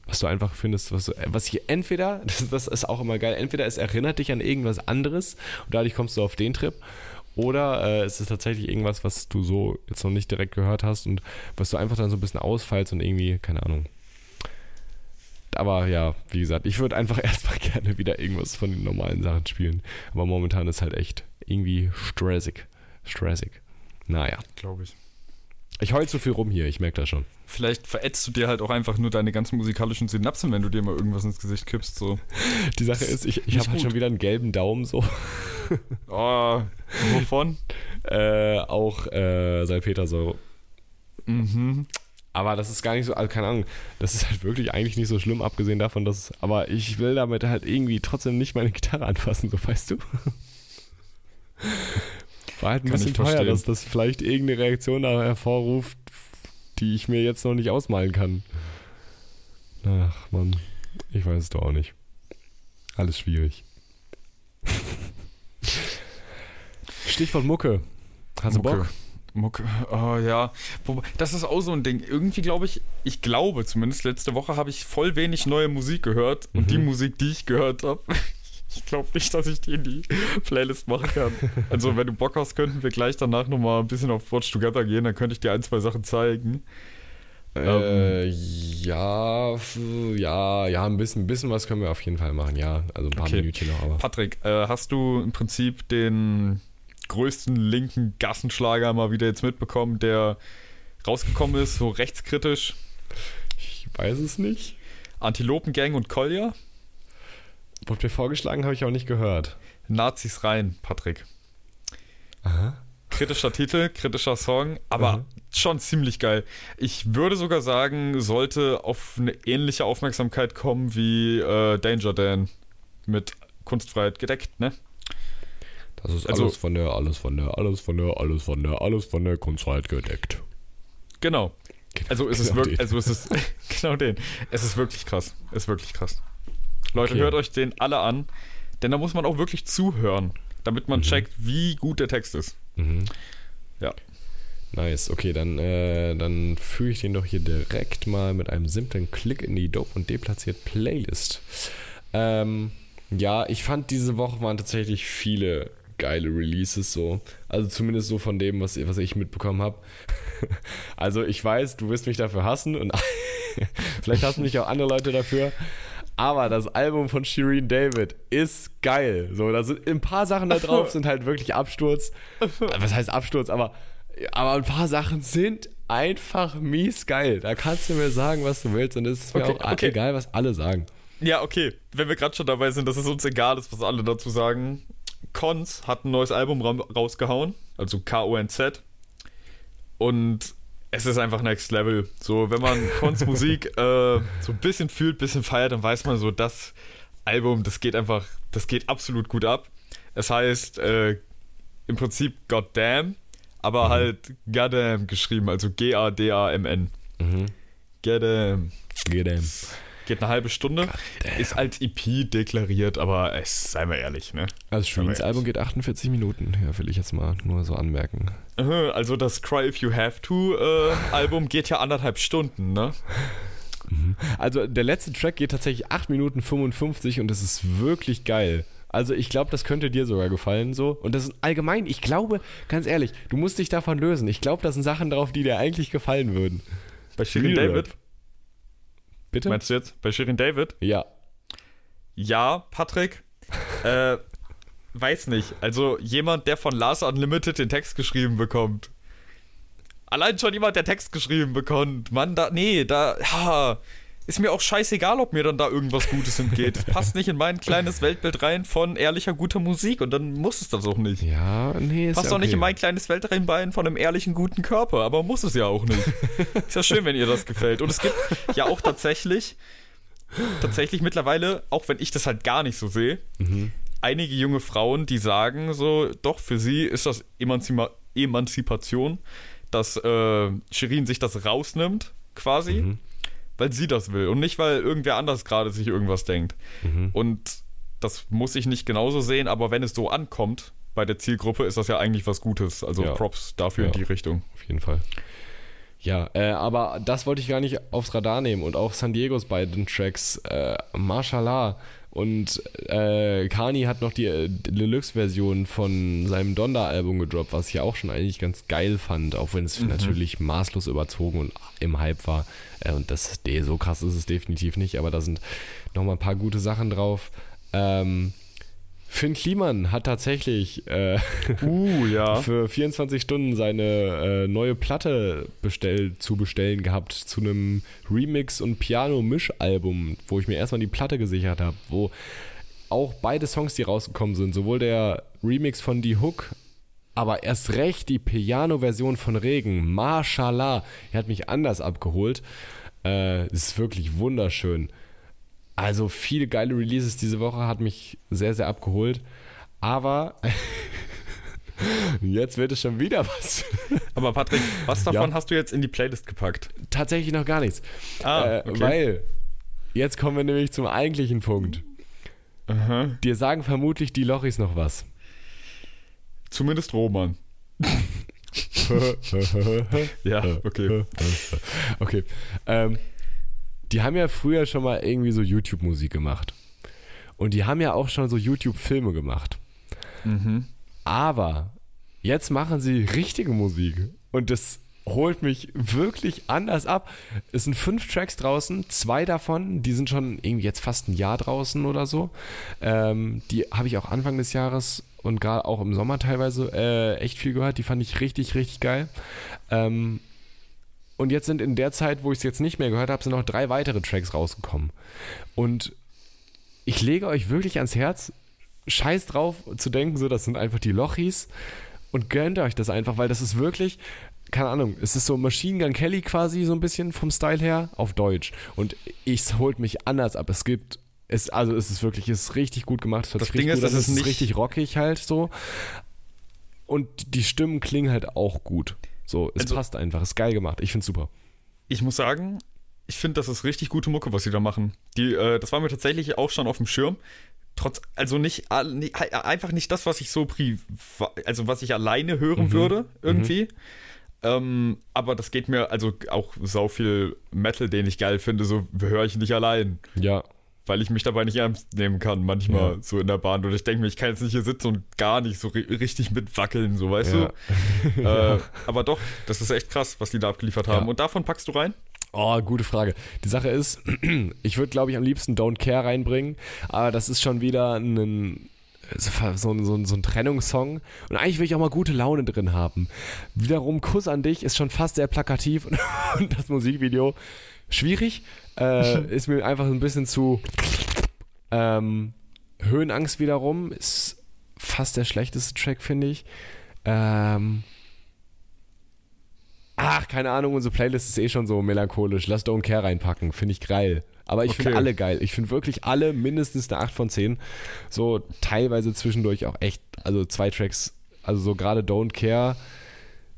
was du einfach findest, was, was hier entweder, [LAUGHS] das, das ist auch immer geil, entweder es erinnert dich an irgendwas anderes und dadurch kommst du auf den Trip oder äh, es ist tatsächlich irgendwas, was du so jetzt noch nicht direkt gehört hast und was du einfach dann so ein bisschen ausfallst und irgendwie, keine Ahnung, aber ja, wie gesagt, ich würde einfach [LAUGHS] erstmal gerne wieder irgendwas von den normalen Sachen spielen. Aber momentan ist halt echt irgendwie stressig. Stressig. Naja. Glaube ich. Ich heul zu viel rum hier, ich merke das schon. Vielleicht verätzt du dir halt auch einfach nur deine ganzen musikalischen Synapsen, wenn du dir mal irgendwas ins Gesicht kippst. So. [LAUGHS] Die Sache ist, ich, ich habe halt schon wieder einen gelben Daumen so. Oh, [LAUGHS] wovon? äh, auch äh, Salpetersäure. Mhm. Aber das ist gar nicht so, also keine Ahnung, das ist halt wirklich eigentlich nicht so schlimm, abgesehen davon, dass, aber ich will damit halt irgendwie trotzdem nicht meine [LAUGHS] Gitarre anfassen, so weißt du. War halt ein Kann bisschen teuer, dass das vielleicht irgendeine Reaktion da hervorruft, die ich mir jetzt noch nicht ausmalen kann. Ach man, ich weiß es doch auch nicht. Alles schwierig. Stichwort Mucke. Hast du Bock? Mucke, oh ja. Das ist auch so ein Ding. Irgendwie glaube ich, ich glaube zumindest, letzte Woche habe ich voll wenig neue Musik gehört. Und die mhm. Musik, die ich gehört habe, [LAUGHS] ich glaube nicht, dass ich die in die Playlist machen kann. Also, wenn du Bock hast, könnten wir gleich danach nochmal ein bisschen auf Watch Together gehen. Dann könnte ich dir ein, zwei Sachen zeigen. Äh, ähm, ja, ja, ja, ein bisschen, ein bisschen was können wir auf jeden Fall machen, ja. Also ein paar okay. Minütchen noch, aber. Patrick, äh, hast du im Prinzip den größten linken Gassenschlager mal wieder jetzt mitbekommen, der rausgekommen ist, so rechtskritisch? Ich weiß es nicht. Antilopengang und Kolja? Wurde mir vorgeschlagen, habe ich auch nicht gehört. Nazis rein, Patrick. Aha. Kritischer Titel, kritischer Song, aber Aha. schon ziemlich geil. Ich würde sogar sagen, sollte auf eine ähnliche Aufmerksamkeit kommen wie äh, Danger Dan mit Kunstfreiheit gedeckt, ne? Das ist also, alles von der, alles von der, alles von der, alles von der, alles von der Kunstfreiheit gedeckt. Genau. genau also ist genau es wirklich, also ist es [LAUGHS] genau den. Es ist wirklich krass. Es ist wirklich krass. Leute, okay. hört euch den alle an, denn da muss man auch wirklich zuhören, damit man mhm. checkt, wie gut der Text ist. Mhm. Ja. Nice, okay, dann, äh, dann führe ich den doch hier direkt mal mit einem simplen Klick in die Dope und deplatziert Playlist. Ähm, ja, ich fand diese Woche waren tatsächlich viele geile Releases so. Also zumindest so von dem, was, was ich mitbekommen habe. [LAUGHS] also ich weiß, du wirst mich dafür hassen und [LAUGHS] vielleicht hassen mich auch andere Leute dafür. Aber das Album von Shireen David ist geil. So, da sind ein paar Sachen da drauf, [LAUGHS] sind halt wirklich Absturz. Was heißt Absturz? Aber, aber ein paar Sachen sind einfach mies geil. Da kannst du mir sagen, was du willst. Und es ist mir okay, auch okay. egal, was alle sagen. Ja, okay. Wenn wir gerade schon dabei sind, dass es uns egal ist, was alle dazu sagen. Cons hat ein neues Album rausgehauen. Also K-O-N-Z. Und es ist einfach Next Level. So, wenn man Kons [LAUGHS] Musik äh, so ein bisschen fühlt, ein bisschen feiert, dann weiß man so, das Album, das geht einfach, das geht absolut gut ab. Es heißt äh, im Prinzip Goddamn, aber mhm. halt Goddamn geschrieben, also G-A-D-A-M-N. Mhm. Goddamn. Goddamn. Geht eine halbe Stunde. Ist als EP deklariert, aber es, sei mal ehrlich, ne? Also Streams Album geht 48 Minuten, ja, will ich jetzt mal nur so anmerken. Also das Cry If You Have To äh, Album geht ja anderthalb Stunden, ne? Mhm. Also der letzte Track geht tatsächlich 8 Minuten 55 und das ist wirklich geil. Also ich glaube, das könnte dir sogar gefallen so. Und das ist allgemein, ich glaube, ganz ehrlich, du musst dich davon lösen. Ich glaube, das sind Sachen drauf, die dir eigentlich gefallen würden. Bei Shirin David? Bitte? Meinst du jetzt bei Shirin David? Ja. Ja, Patrick. [LAUGHS] äh, weiß nicht. Also jemand, der von Lars Unlimited den Text geschrieben bekommt. Allein schon jemand, der Text geschrieben bekommt. Mann, da, nee, da, ja, ist mir auch scheißegal, ob mir dann da irgendwas Gutes entgeht. Es passt nicht in mein kleines Weltbild rein von ehrlicher, guter Musik und dann muss es das auch nicht. Ja, nee, ist Passt ja auch nicht in mein kleines Weltbild rein von einem ehrlichen, guten Körper, aber muss es ja auch nicht. [LAUGHS] ist ja schön, wenn ihr das gefällt. Und es gibt ja auch tatsächlich, tatsächlich mittlerweile, auch wenn ich das halt gar nicht so sehe, mhm. einige junge Frauen, die sagen so, doch, für sie ist das Emanzipa Emanzipation, dass äh, Shirin sich das rausnimmt, quasi. Mhm weil sie das will und nicht, weil irgendwer anders gerade sich irgendwas denkt. Mhm. Und das muss ich nicht genauso sehen, aber wenn es so ankommt bei der Zielgruppe, ist das ja eigentlich was Gutes. Also ja. Props dafür ja, in die Richtung. Auf jeden Fall. Ja, äh, aber das wollte ich gar nicht aufs Radar nehmen und auch San Diegos beiden Tracks, äh, Mashallah und äh, Kani hat noch die äh, Deluxe-Version von seinem Donda-Album gedroppt, was ich auch schon eigentlich ganz geil fand, auch wenn es mhm. natürlich maßlos überzogen und im Hype war. Äh, und das, so krass ist es definitiv nicht, aber da sind nochmal ein paar gute Sachen drauf. Ähm, Finn Kliman hat tatsächlich äh, [LAUGHS] uh, ja. [LAUGHS] für 24 Stunden seine äh, neue Platte bestell, zu bestellen gehabt zu einem Remix- und Piano-Mischalbum, wo ich mir erstmal die Platte gesichert habe, wo auch beide Songs, die rausgekommen sind, sowohl der Remix von Die Hook, aber erst recht die Piano-Version von Regen, Mashallah, er hat mich anders abgeholt. Äh, ist wirklich wunderschön. Also viele geile Releases diese Woche hat mich sehr, sehr abgeholt. Aber [LAUGHS] jetzt wird es schon wieder was. [LAUGHS] Aber Patrick, was davon ja. hast du jetzt in die Playlist gepackt? Tatsächlich noch gar nichts. Ah, äh, okay. Weil jetzt kommen wir nämlich zum eigentlichen Punkt. Aha. Dir sagen vermutlich die Lochis noch was. Zumindest Roman. [LAUGHS] ja, okay. Okay. Ähm, die haben ja früher schon mal irgendwie so YouTube-Musik gemacht. Und die haben ja auch schon so YouTube-Filme gemacht. Mhm. Aber jetzt machen sie richtige Musik. Und das holt mich wirklich anders ab. Es sind fünf Tracks draußen, zwei davon, die sind schon irgendwie jetzt fast ein Jahr draußen oder so. Ähm, die habe ich auch Anfang des Jahres und gerade auch im Sommer teilweise äh, echt viel gehört. Die fand ich richtig, richtig geil. Ähm, und jetzt sind in der Zeit, wo ich es jetzt nicht mehr gehört habe, sind noch drei weitere Tracks rausgekommen. Und ich lege euch wirklich ans Herz, scheiß drauf zu denken, so, das sind einfach die Lochis und gönnt euch das einfach, weil das ist wirklich, keine Ahnung, es ist so Machine Gun Kelly quasi so ein bisschen vom Style her auf Deutsch. Und ich holt mich anders ab. Es gibt es, also es ist wirklich, es ist richtig gut gemacht. Es das Ding ist, es ist nicht richtig rockig halt so. Und die Stimmen klingen halt auch gut. So, es also, passt einfach, es ist geil gemacht. Ich find's super. Ich muss sagen, ich finde, das ist richtig gute Mucke, was sie da machen. Die, äh, das war mir tatsächlich auch schon auf dem Schirm. Trotz, also nicht, nicht einfach nicht das, was ich so also was ich alleine hören mhm. würde, irgendwie. Mhm. Ähm, aber das geht mir, also auch sau viel Metal, den ich geil finde, so höre ich nicht allein. Ja weil ich mich dabei nicht ernst nehmen kann, manchmal ja. so in der Bahn. Oder ich denke mir, ich kann jetzt nicht hier sitzen und gar nicht so richtig mitwackeln, so weißt ja. du. äh, [LAUGHS] [LAUGHS] aber doch, das ist echt krass, was die da abgeliefert haben. Ja. Und davon packst du rein? Oh, gute Frage. Die Sache ist, [CLEARS THROAT] ich würde, glaube ich, am liebsten Don't Care reinbringen, aber das ist schon wieder ein, so, so, so, ein Trennungssong. Und eigentlich will ich auch mal gute Laune drin haben. Wiederum Kuss an dich ist schon fast sehr plakativ [LAUGHS] und das Musikvideo schwierig. Äh, ist mir einfach ein bisschen zu. Ähm, Höhenangst wiederum ist fast der schlechteste Track, finde ich. Ähm, ach, keine Ahnung, unsere Playlist ist eh schon so melancholisch. Lass Don't Care reinpacken, finde ich geil. Aber ich okay. finde alle geil. Ich finde wirklich alle mindestens eine 8 von 10. So teilweise zwischendurch auch echt, also zwei Tracks, also so gerade Don't Care,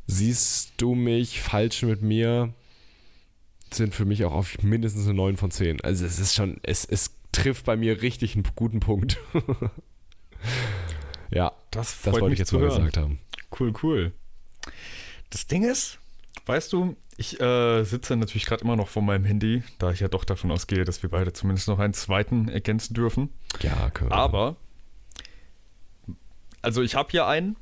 siehst du mich falsch mit mir sind für mich auch auf mindestens eine 9 von 10. Also es ist schon, es, es trifft bei mir richtig einen guten Punkt. [LAUGHS] ja, das, das wollte ich jetzt mal hören. gesagt haben. Cool, cool. Das Ding ist, weißt du, ich äh, sitze natürlich gerade immer noch vor meinem Handy, da ich ja doch davon ausgehe, dass wir beide zumindest noch einen zweiten ergänzen dürfen. Ja, können. Aber, also ich habe hier einen,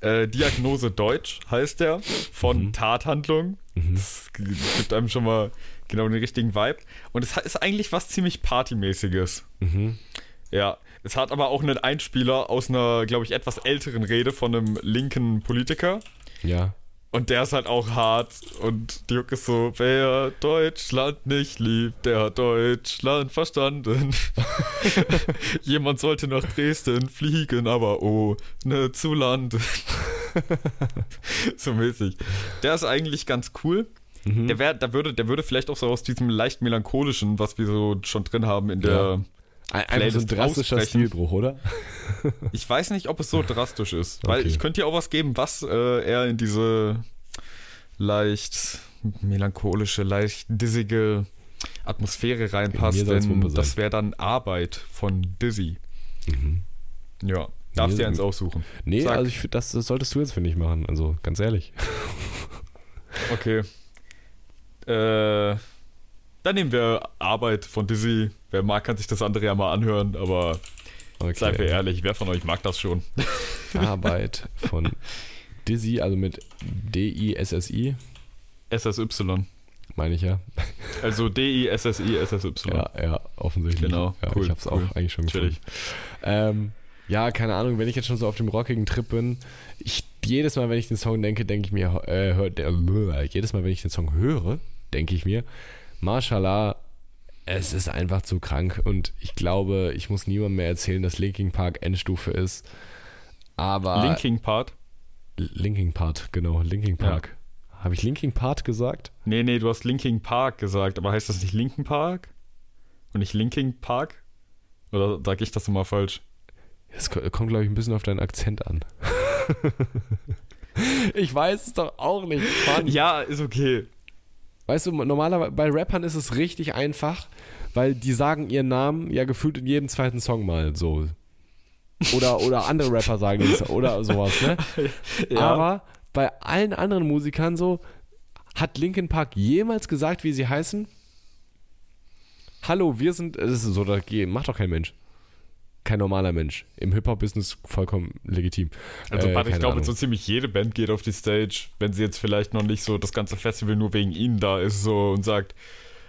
äh, Diagnose Deutsch heißt der, von mhm. Tathandlung. Mhm. Das gibt einem schon mal genau den richtigen Vibe. Und es ist eigentlich was ziemlich Partymäßiges. Mhm. Ja, es hat aber auch einen Einspieler aus einer, glaube ich, etwas älteren Rede von einem linken Politiker. Ja. Und der ist halt auch hart. Und die Hook ist so, wer Deutschland nicht liebt, der hat Deutschland verstanden. [LAUGHS] Jemand sollte nach Dresden fliegen, aber oh, ne, zu landen. [LAUGHS] so mäßig. Der ist eigentlich ganz cool. Mhm. Der, wär, der, würde, der würde vielleicht auch so aus diesem leicht melancholischen, was wir so schon drin haben in der. Ja. Einfach so ein drastischer Stilbruch, oder? [LAUGHS] ich weiß nicht, ob es so drastisch ist. Weil okay. ich könnte dir auch was geben, was äh, er in diese leicht melancholische, leicht dissige Atmosphäre reinpasst. Denn das wäre dann Arbeit von Dizzy. Mhm. Ja. Darfst dir eins aussuchen. Nee, Sag. also ich, das, das solltest du jetzt, finde ich, machen. Also ganz ehrlich. okay. Äh, dann nehmen wir Arbeit von Dizzy. Wer mag, kann sich das andere ja mal anhören, aber okay. seien wir ehrlich, wer von euch mag das schon? [LAUGHS] Arbeit von Dizzy, also mit D-I-S-S-I. S-S-Y. Meine ich ja. Also D-I-S-S-I, S-S-Y. [LAUGHS] Ja, ja, offensichtlich. Genau, ja, cool. Ich hab's cool. auch eigentlich schon gefunden. Ähm, ja, keine Ahnung, wenn ich jetzt schon so auf dem rockigen Trip bin, ich, jedes Mal, wenn ich den Song denke, denke ich mir, äh, hör, äh, jedes Mal, wenn ich den Song höre, denke ich mir, Mashallah, es ist einfach zu krank und ich glaube, ich muss niemandem mehr erzählen, dass Linking Park Endstufe ist. Aber. Linking Part? Linking Part, genau, Linking Park. Ja. Habe ich Linking Part gesagt? Nee, nee, du hast Linking Park gesagt, aber heißt das nicht Linking Park? Und nicht Linking Park? Oder sage ich das immer falsch? Es kommt, glaube ich, ein bisschen auf deinen Akzent an. [LAUGHS] ich weiß es doch auch nicht. Mann. Ja, ist okay. Weißt du, normalerweise bei Rappern ist es richtig einfach, weil die sagen ihren Namen ja gefühlt in jedem zweiten Song mal so. Oder, oder andere Rapper sagen das oder sowas, ne? [LAUGHS] Ja. Aber bei allen anderen Musikern so, hat Linkin Park jemals gesagt, wie sie heißen? Hallo, wir sind. Das ist so, das macht doch kein Mensch. kein normaler Mensch. Im Hip-Hop-Business vollkommen legitim. Also, äh, ich glaube, so ziemlich jede Band geht auf die Stage, wenn sie jetzt vielleicht noch nicht so das ganze Festival nur wegen ihnen da ist so und sagt,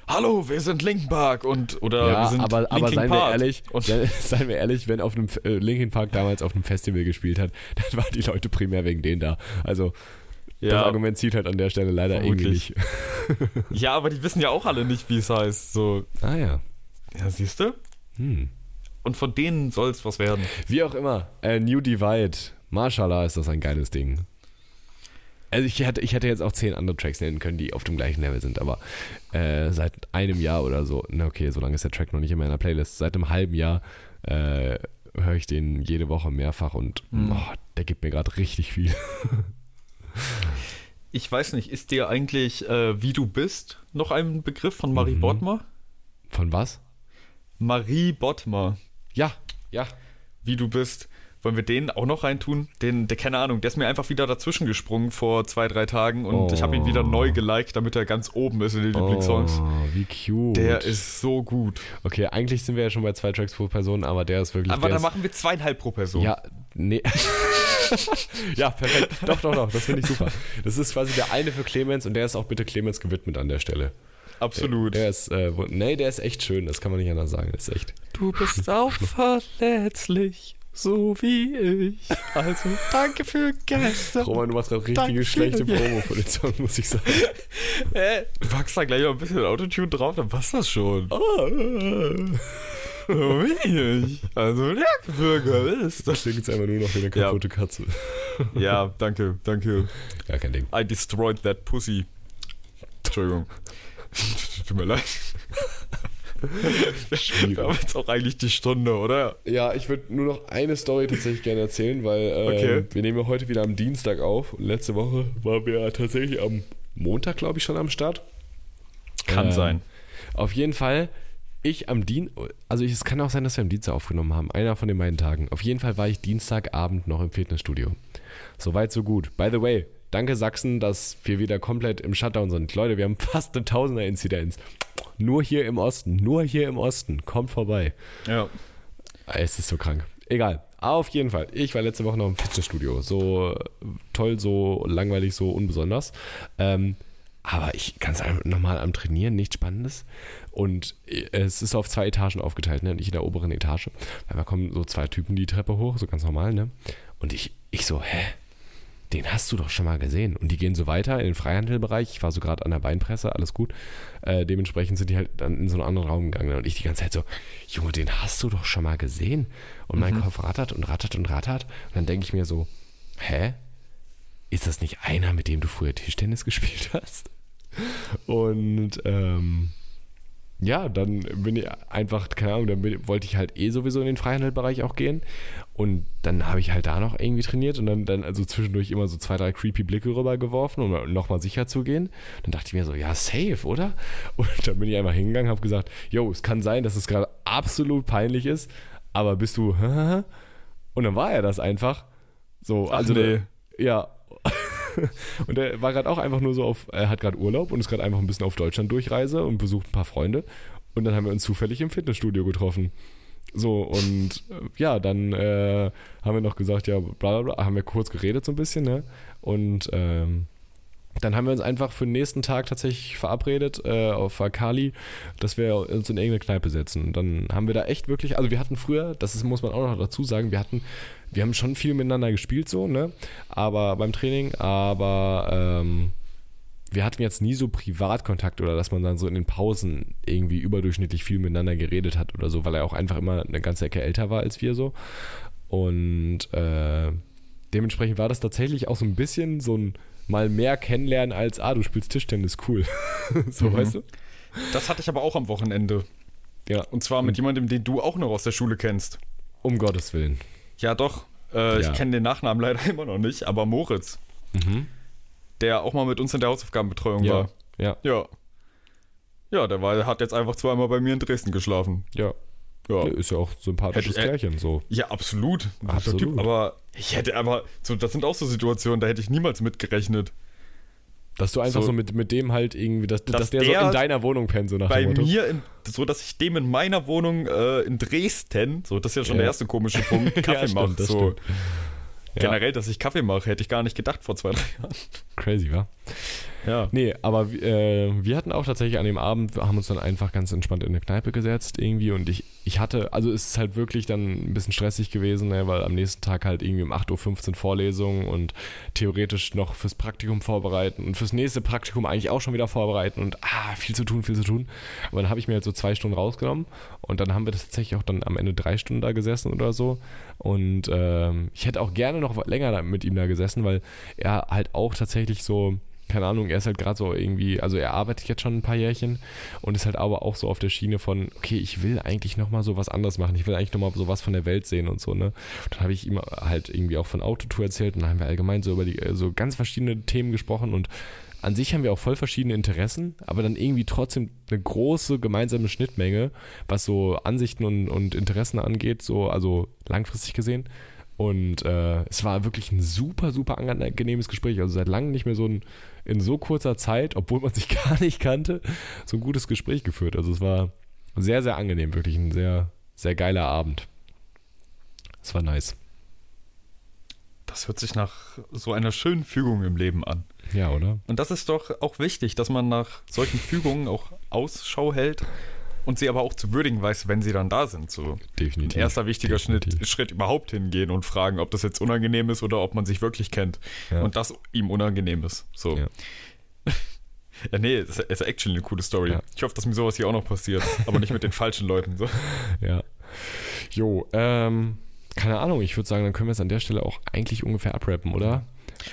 Hallo, wir sind Linkin Park und oder ja, wir sind aber, aber seien wir ehrlich, und [LAUGHS] seien wir ehrlich, wenn auf einem äh, Linkin Park damals auf einem Festival gespielt hat, [LAUGHS] dann waren die Leute primär wegen denen da. Also ja, das Argument zieht halt an der Stelle leider vermutlich. irgendwie nicht. [LAUGHS] ja, aber die wissen ja auch alle nicht, wie es heißt. So. Ah ja. Ja, siehst du? Hm. Und von denen soll es was werden. Wie auch immer. Äh, New Divide. Mashallah ist das ein geiles Ding. Also ich hätte, ich hätte jetzt auch zehn andere Tracks nennen können, die auf dem gleichen Level sind, aber äh, seit einem Jahr oder so, na okay, so lange ist der Track noch nicht in meiner Playlist, seit einem halben Jahr äh, höre ich den jede Woche mehrfach und mhm. oh, der gibt mir gerade richtig viel. [LAUGHS] ich weiß nicht, ist dir eigentlich äh, Wie du bist noch ein Begriff von Marie mhm. Bottmer? Von was? Marie Bottmer. Ja, ja. Wie du bist. Wollen wir den auch noch reintun? Den, der, keine Ahnung, der ist mir einfach wieder dazwischen gesprungen vor zwei, drei Tagen und oh. ich habe ihn wieder neu geliked, damit er ganz oben ist in den Lieblingssongs. Oh, wie cute. Der ist so gut. Okay, eigentlich sind wir ja schon bei zwei Tracks pro Person, aber der ist wirklich. Aber dann machen wir zweieinhalb pro Person. Ja, nee. [LAUGHS] ja, perfekt. Doch, doch, doch. Das finde ich super. Das ist quasi der eine für Clemens und der ist auch bitte Clemens gewidmet an der Stelle. Absolut. Der, der ist, äh, nee, der ist echt schön, das kann man nicht anders sagen. Das ist echt. Du bist auch verletzlich so wie ich. Also danke für gestern. Roman, du machst gerade richtige schlechte Promo von den Song, muss ich sagen. [LAUGHS] Äh, du packst da gleich noch ein bisschen Autotune drauf, dann passt das schon. Oh. So wie ich. Also der Bürger ist. Das klingt jetzt einfach nur noch wie eine kaputte ja. Katze. Ja, danke, danke. Ja, kein Ding. I destroyed that pussy. Entschuldigung. [LAUGHS] Tut mir leid. Schwierig. Wir haben jetzt auch eigentlich die Stunde, oder? Ja, ich würde nur noch eine Story tatsächlich gerne erzählen, weil äh, okay. wir nehmen heute wieder am Dienstag auf. Und letzte Woche waren wir tatsächlich am Montag, glaube ich, schon am Start. Kann ähm, sein. Auf jeden Fall, ich am Dienstag, also es kann auch sein, dass wir am Dienstag aufgenommen haben. Einer von den beiden Tagen. Auf jeden Fall war ich Dienstagabend noch im Fitnessstudio. Soweit, so gut. By the way, danke Sachsen, dass wir wieder komplett im Shutdown sind. Leute, wir haben fast eine Tausender-Inzidenz. Nur hier im Osten, nur hier im Osten. Kommt vorbei. Ja. Es ist so krank. Egal. Auf jeden Fall. Ich war letzte Woche noch im Fitnessstudio. So toll, so langweilig, so unbesonders. Ähm, aber ich kann es einfach nochmal am Trainieren, nichts Spannendes. Und es ist auf zwei Etagen aufgeteilt, ne? Nicht in der oberen Etage. Weil da kommen so zwei Typen die Treppe hoch, so ganz normal, ne? Und ich, ich so, hä? Den hast du doch schon mal gesehen. Und die gehen so weiter in den Freihandelbereich. Ich war so gerade an der Beinpresse, alles gut. Äh, dementsprechend sind die halt dann in so einen anderen Raum gegangen. Und ich die ganze Zeit so, Junge, den hast du doch schon mal gesehen. Und mein mhm. Kopf rattert und rattert und rattert. Und dann denke ich mir so, hä? Ist das nicht einer, mit dem du früher Tischtennis [LAUGHS] gespielt hast? Und ähm, ja, dann bin ich einfach, keine Ahnung, dann bin, wollte ich halt eh sowieso in den Freihandelbereich auch gehen. Und dann habe ich halt da noch irgendwie trainiert und dann, dann also zwischendurch immer so zwei, drei creepy Blicke rübergeworfen, um nochmal sicher zu gehen. Dann dachte ich mir so, ja, safe, oder? Und dann bin ich einfach hingegangen, habe gesagt, yo, es kann sein, dass es gerade absolut peinlich ist, aber bist du, [LAUGHS] und dann war er das einfach. So, Ach, also, nee. ja, [LAUGHS] und er war gerade auch einfach nur so auf, er hat gerade Urlaub und ist gerade einfach ein bisschen auf Deutschland durchreise und besucht ein paar Freunde. Und dann haben wir uns zufällig im Fitnessstudio getroffen. So, und äh, ja, dann äh, haben wir noch gesagt, ja, bla bla bla, haben wir kurz geredet so ein bisschen, ne? Und ähm, dann haben wir uns einfach für den nächsten Tag tatsächlich verabredet äh, auf Akali, dass wir uns in irgendeine Kneipe setzen. Dann haben wir da echt wirklich, also wir hatten früher, das ist, muss man auch noch dazu sagen, wir hatten, wir haben schon viel miteinander gespielt so, ne? Aber beim Training, aber ähm, wir hatten jetzt nie so Privatkontakt oder dass man dann so in den Pausen irgendwie überdurchschnittlich viel miteinander geredet hat oder so, weil er auch einfach immer eine ganze Ecke älter war als wir so. Und äh, dementsprechend war das tatsächlich auch so ein bisschen so ein mal mehr kennenlernen als, ah, du spielst Tischtennis, cool. [LAUGHS] so, mhm. weißt du? Das hatte ich aber auch am Wochenende. Ja. Und zwar mit mhm. jemandem, den du auch noch aus der Schule kennst. Um Gottes Willen. Ja, doch. Äh, ja. Ich kenne den Nachnamen [LAUGHS] leider immer noch nicht, aber Moritz. Mhm. Der auch mal mit uns in der Hausaufgabenbetreuung ja. war. Ja. Ja. Ja, der war, hat jetzt einfach zweimal bei mir in Dresden geschlafen. Ja. Ja. Der ist ja auch sympathisches hätte, Kerlchen, so. Ja, absolut. absolut. Typ, aber ich hätte aber, so, das sind auch so Situationen, da hätte ich niemals mitgerechnet. Dass du einfach so, so mit, mit dem halt irgendwie, dass, dass, dass der, der, so in deiner Wohnung pennt, so nach Bei mir, in, so dass ich dem in meiner Wohnung äh, in Dresden, so das ist ja schon ja. der erste komische Punkt, [LAUGHS] Kaffee ja, mache. So. Ja. Generell, dass ich Kaffee mache, hätte ich gar nicht gedacht vor zwei, drei Jahren. Crazy, wa? Ja. Nee, aber äh, wir hatten auch tatsächlich an dem Abend, wir haben uns dann einfach ganz entspannt in eine Kneipe gesetzt irgendwie und ich, ich hatte, also es ist halt wirklich dann ein bisschen stressig gewesen, ne, weil am nächsten Tag halt irgendwie um 8.15 Uhr Vorlesungen und theoretisch noch fürs Praktikum vorbereiten und fürs nächste Praktikum eigentlich auch schon wieder vorbereiten und ah, viel zu tun, viel zu tun. Aber dann habe ich mir halt so zwei Stunden rausgenommen und dann haben wir das tatsächlich auch dann am Ende drei Stunden da gesessen oder so und ähm, ich hätte auch gerne noch länger mit ihm da gesessen, weil er halt auch tatsächlich so keine Ahnung, er ist halt gerade so irgendwie, also er arbeitet jetzt schon ein paar Jährchen und ist halt aber auch so auf der Schiene von, okay, ich will eigentlich nochmal so was anderes machen, ich will eigentlich nochmal so was von der Welt sehen und so, ne? Und dann habe ich ihm halt irgendwie auch von Autotour erzählt und dann haben wir allgemein so über die, so ganz verschiedene Themen gesprochen und an sich haben wir auch voll verschiedene Interessen, aber dann irgendwie trotzdem eine große gemeinsame Schnittmenge, was so Ansichten und, und Interessen angeht, so, also langfristig gesehen. Und äh, es war wirklich ein super, super angenehmes Gespräch. Also seit langem nicht mehr so ein, in so kurzer Zeit, obwohl man sich [LAUGHS] gar nicht kannte, so ein gutes Gespräch geführt. Also es war sehr, sehr angenehm, wirklich ein sehr, sehr geiler Abend. Es war nice. Das hört sich nach so einer schönen Fügung im Leben an. Ja, oder? Und das ist doch auch wichtig, dass man nach solchen Fügungen auch Ausschau hält und sie aber auch zu würdigen weiß, wenn sie dann da sind. So definitiv. Ein erster wichtiger Schritt, Schritt überhaupt hingehen und fragen, ob das jetzt unangenehm ist oder ob man sich wirklich kennt ja. und das ihm unangenehm ist. So. Ja. [LAUGHS] Ja, nee, das ist actually eine coole Story. Ja. Ich hoffe, dass mir sowas hier auch noch passiert, aber nicht mit den falschen Leuten. So. [LAUGHS] Ja. Jo, ähm, keine Ahnung, ich würde sagen, dann können wir es an der Stelle auch eigentlich ungefähr abrappen, oder?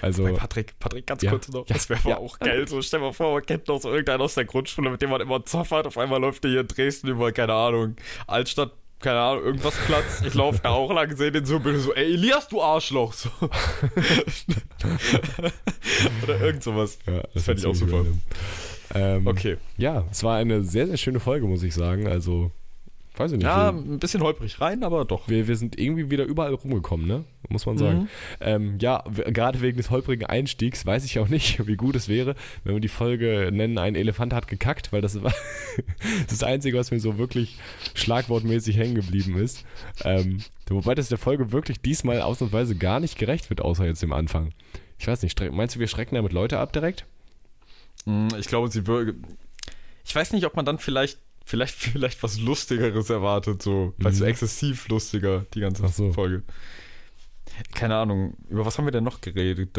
Also, Bei Patrick, Patrick, ganz ja, kurz noch. Ja, das wäre ja. auch geil. So, stell mal vor, man kennt noch so irgendeinen aus der Grundschule, mit dem man immer zoffert. Auf einmal läuft der hier in Dresden über, keine Ahnung, Altstadt, keine Ahnung, irgendwas Platz. Ich laufe da auch lang, sehe den so, bin so, ey, Elias, du Arschloch. So. [LAUGHS] Oder irgend sowas. Ja, das, das fände ich auch super. Ähm, okay. Ja, es war eine sehr, sehr schöne Folge, muss ich sagen. Also, Weiß ich nicht. Ja, ein bisschen holprig rein, aber doch. Wir, wir sind irgendwie wieder überall rumgekommen, ne? Muss man sagen. Mhm. Ähm, ja, gerade wegen des holprigen Einstiegs weiß ich auch nicht, [LAUGHS] wie gut es wäre, wenn wir die Folge nennen, ein Elefant hat gekackt, weil das war [LAUGHS] das Einzige, was mir so wirklich schlagwortmäßig hängen geblieben ist. Ähm, wobei das der Folge wirklich diesmal ausnahmsweise gar nicht gerecht wird, außer jetzt im Anfang. Ich weiß nicht, meinst du, wir schrecken damit Leute ab direkt? Mm, ich glaube, sie würde. Ich weiß nicht, ob man dann vielleicht vielleicht, vielleicht was Lustigeres erwartet, so, mhm. weißt du, exzessiv lustiger, die ganze so. Folge. Keine Ahnung, über was haben wir denn noch geredet?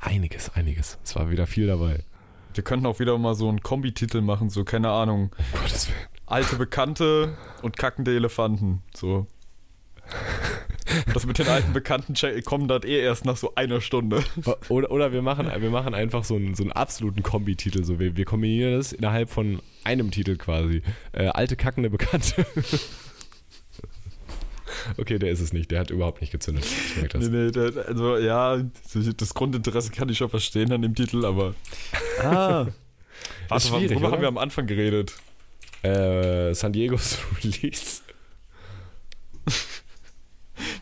Einiges, einiges. Es war wieder viel dabei. Wir könnten auch wieder mal so einen Kombititel machen, so, keine Ahnung. Gottes Willen. Alte Bekannte und kackende Elefanten, so. Und das mit den alten Bekannten kommen dann eh erst nach so einer Stunde. Oder, oder wir, machen, wir machen einfach so einen, so einen absoluten Kombi-Titel. So. Wir, wir kombinieren das innerhalb von einem Titel quasi. Äh, alte kackende Bekannte. [LAUGHS] Okay, der ist es nicht. Der hat überhaupt nicht gezündet. Ich merke das. Nee, nee, der, also ja, das Grundinteresse kann ich schon verstehen an dem Titel, aber. [LAUGHS] Ah. Warte, worüber oder? haben wir am Anfang geredet? Äh, San Diego's [LAUGHS] Release.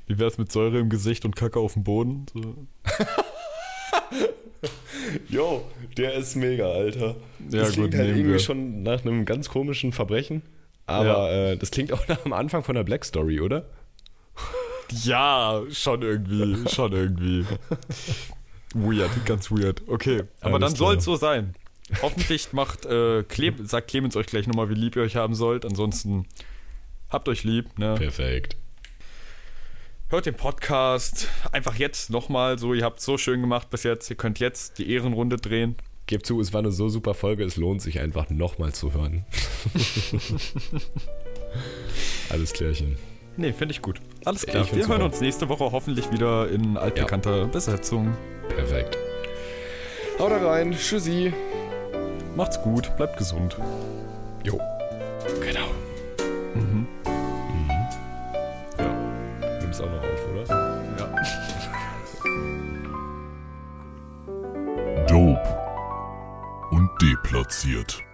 Wie wär's mit Säure im Gesicht und Kacke auf dem Boden? So. Jo, der ist mega, Alter. Ja, das klingt halt irgendwie wir. schon nach einem ganz komischen Verbrechen. Aber ja. äh, das klingt auch nach dem Anfang von der Black Story, oder? Ja, schon irgendwie. schon irgendwie. weird, ganz weird. Okay, aber Alles dann soll es so sein. Hoffentlich macht, äh, Cle sagt Clemens euch gleich nochmal, wie lieb ihr euch haben sollt. Ansonsten habt euch lieb. Ne? Perfekt. Hört den Podcast einfach jetzt nochmal so. Ihr habt es so schön gemacht bis jetzt. Ihr könnt jetzt die Ehrenrunde drehen. Gebt zu, es war eine so super Folge. Es lohnt sich einfach nochmal zu hören. [LAUGHS] Alles klärchen. Nee, finde ich gut. Alles klar. Wir hören super. uns nächste Woche hoffentlich wieder in altbekannter ja. Besetzung. Perfekt. Haut rein. Tschüssi. Macht's gut. Bleibt gesund. Jo. Genau. Es auch noch auf, oder? Ja. Dope und deplatziert.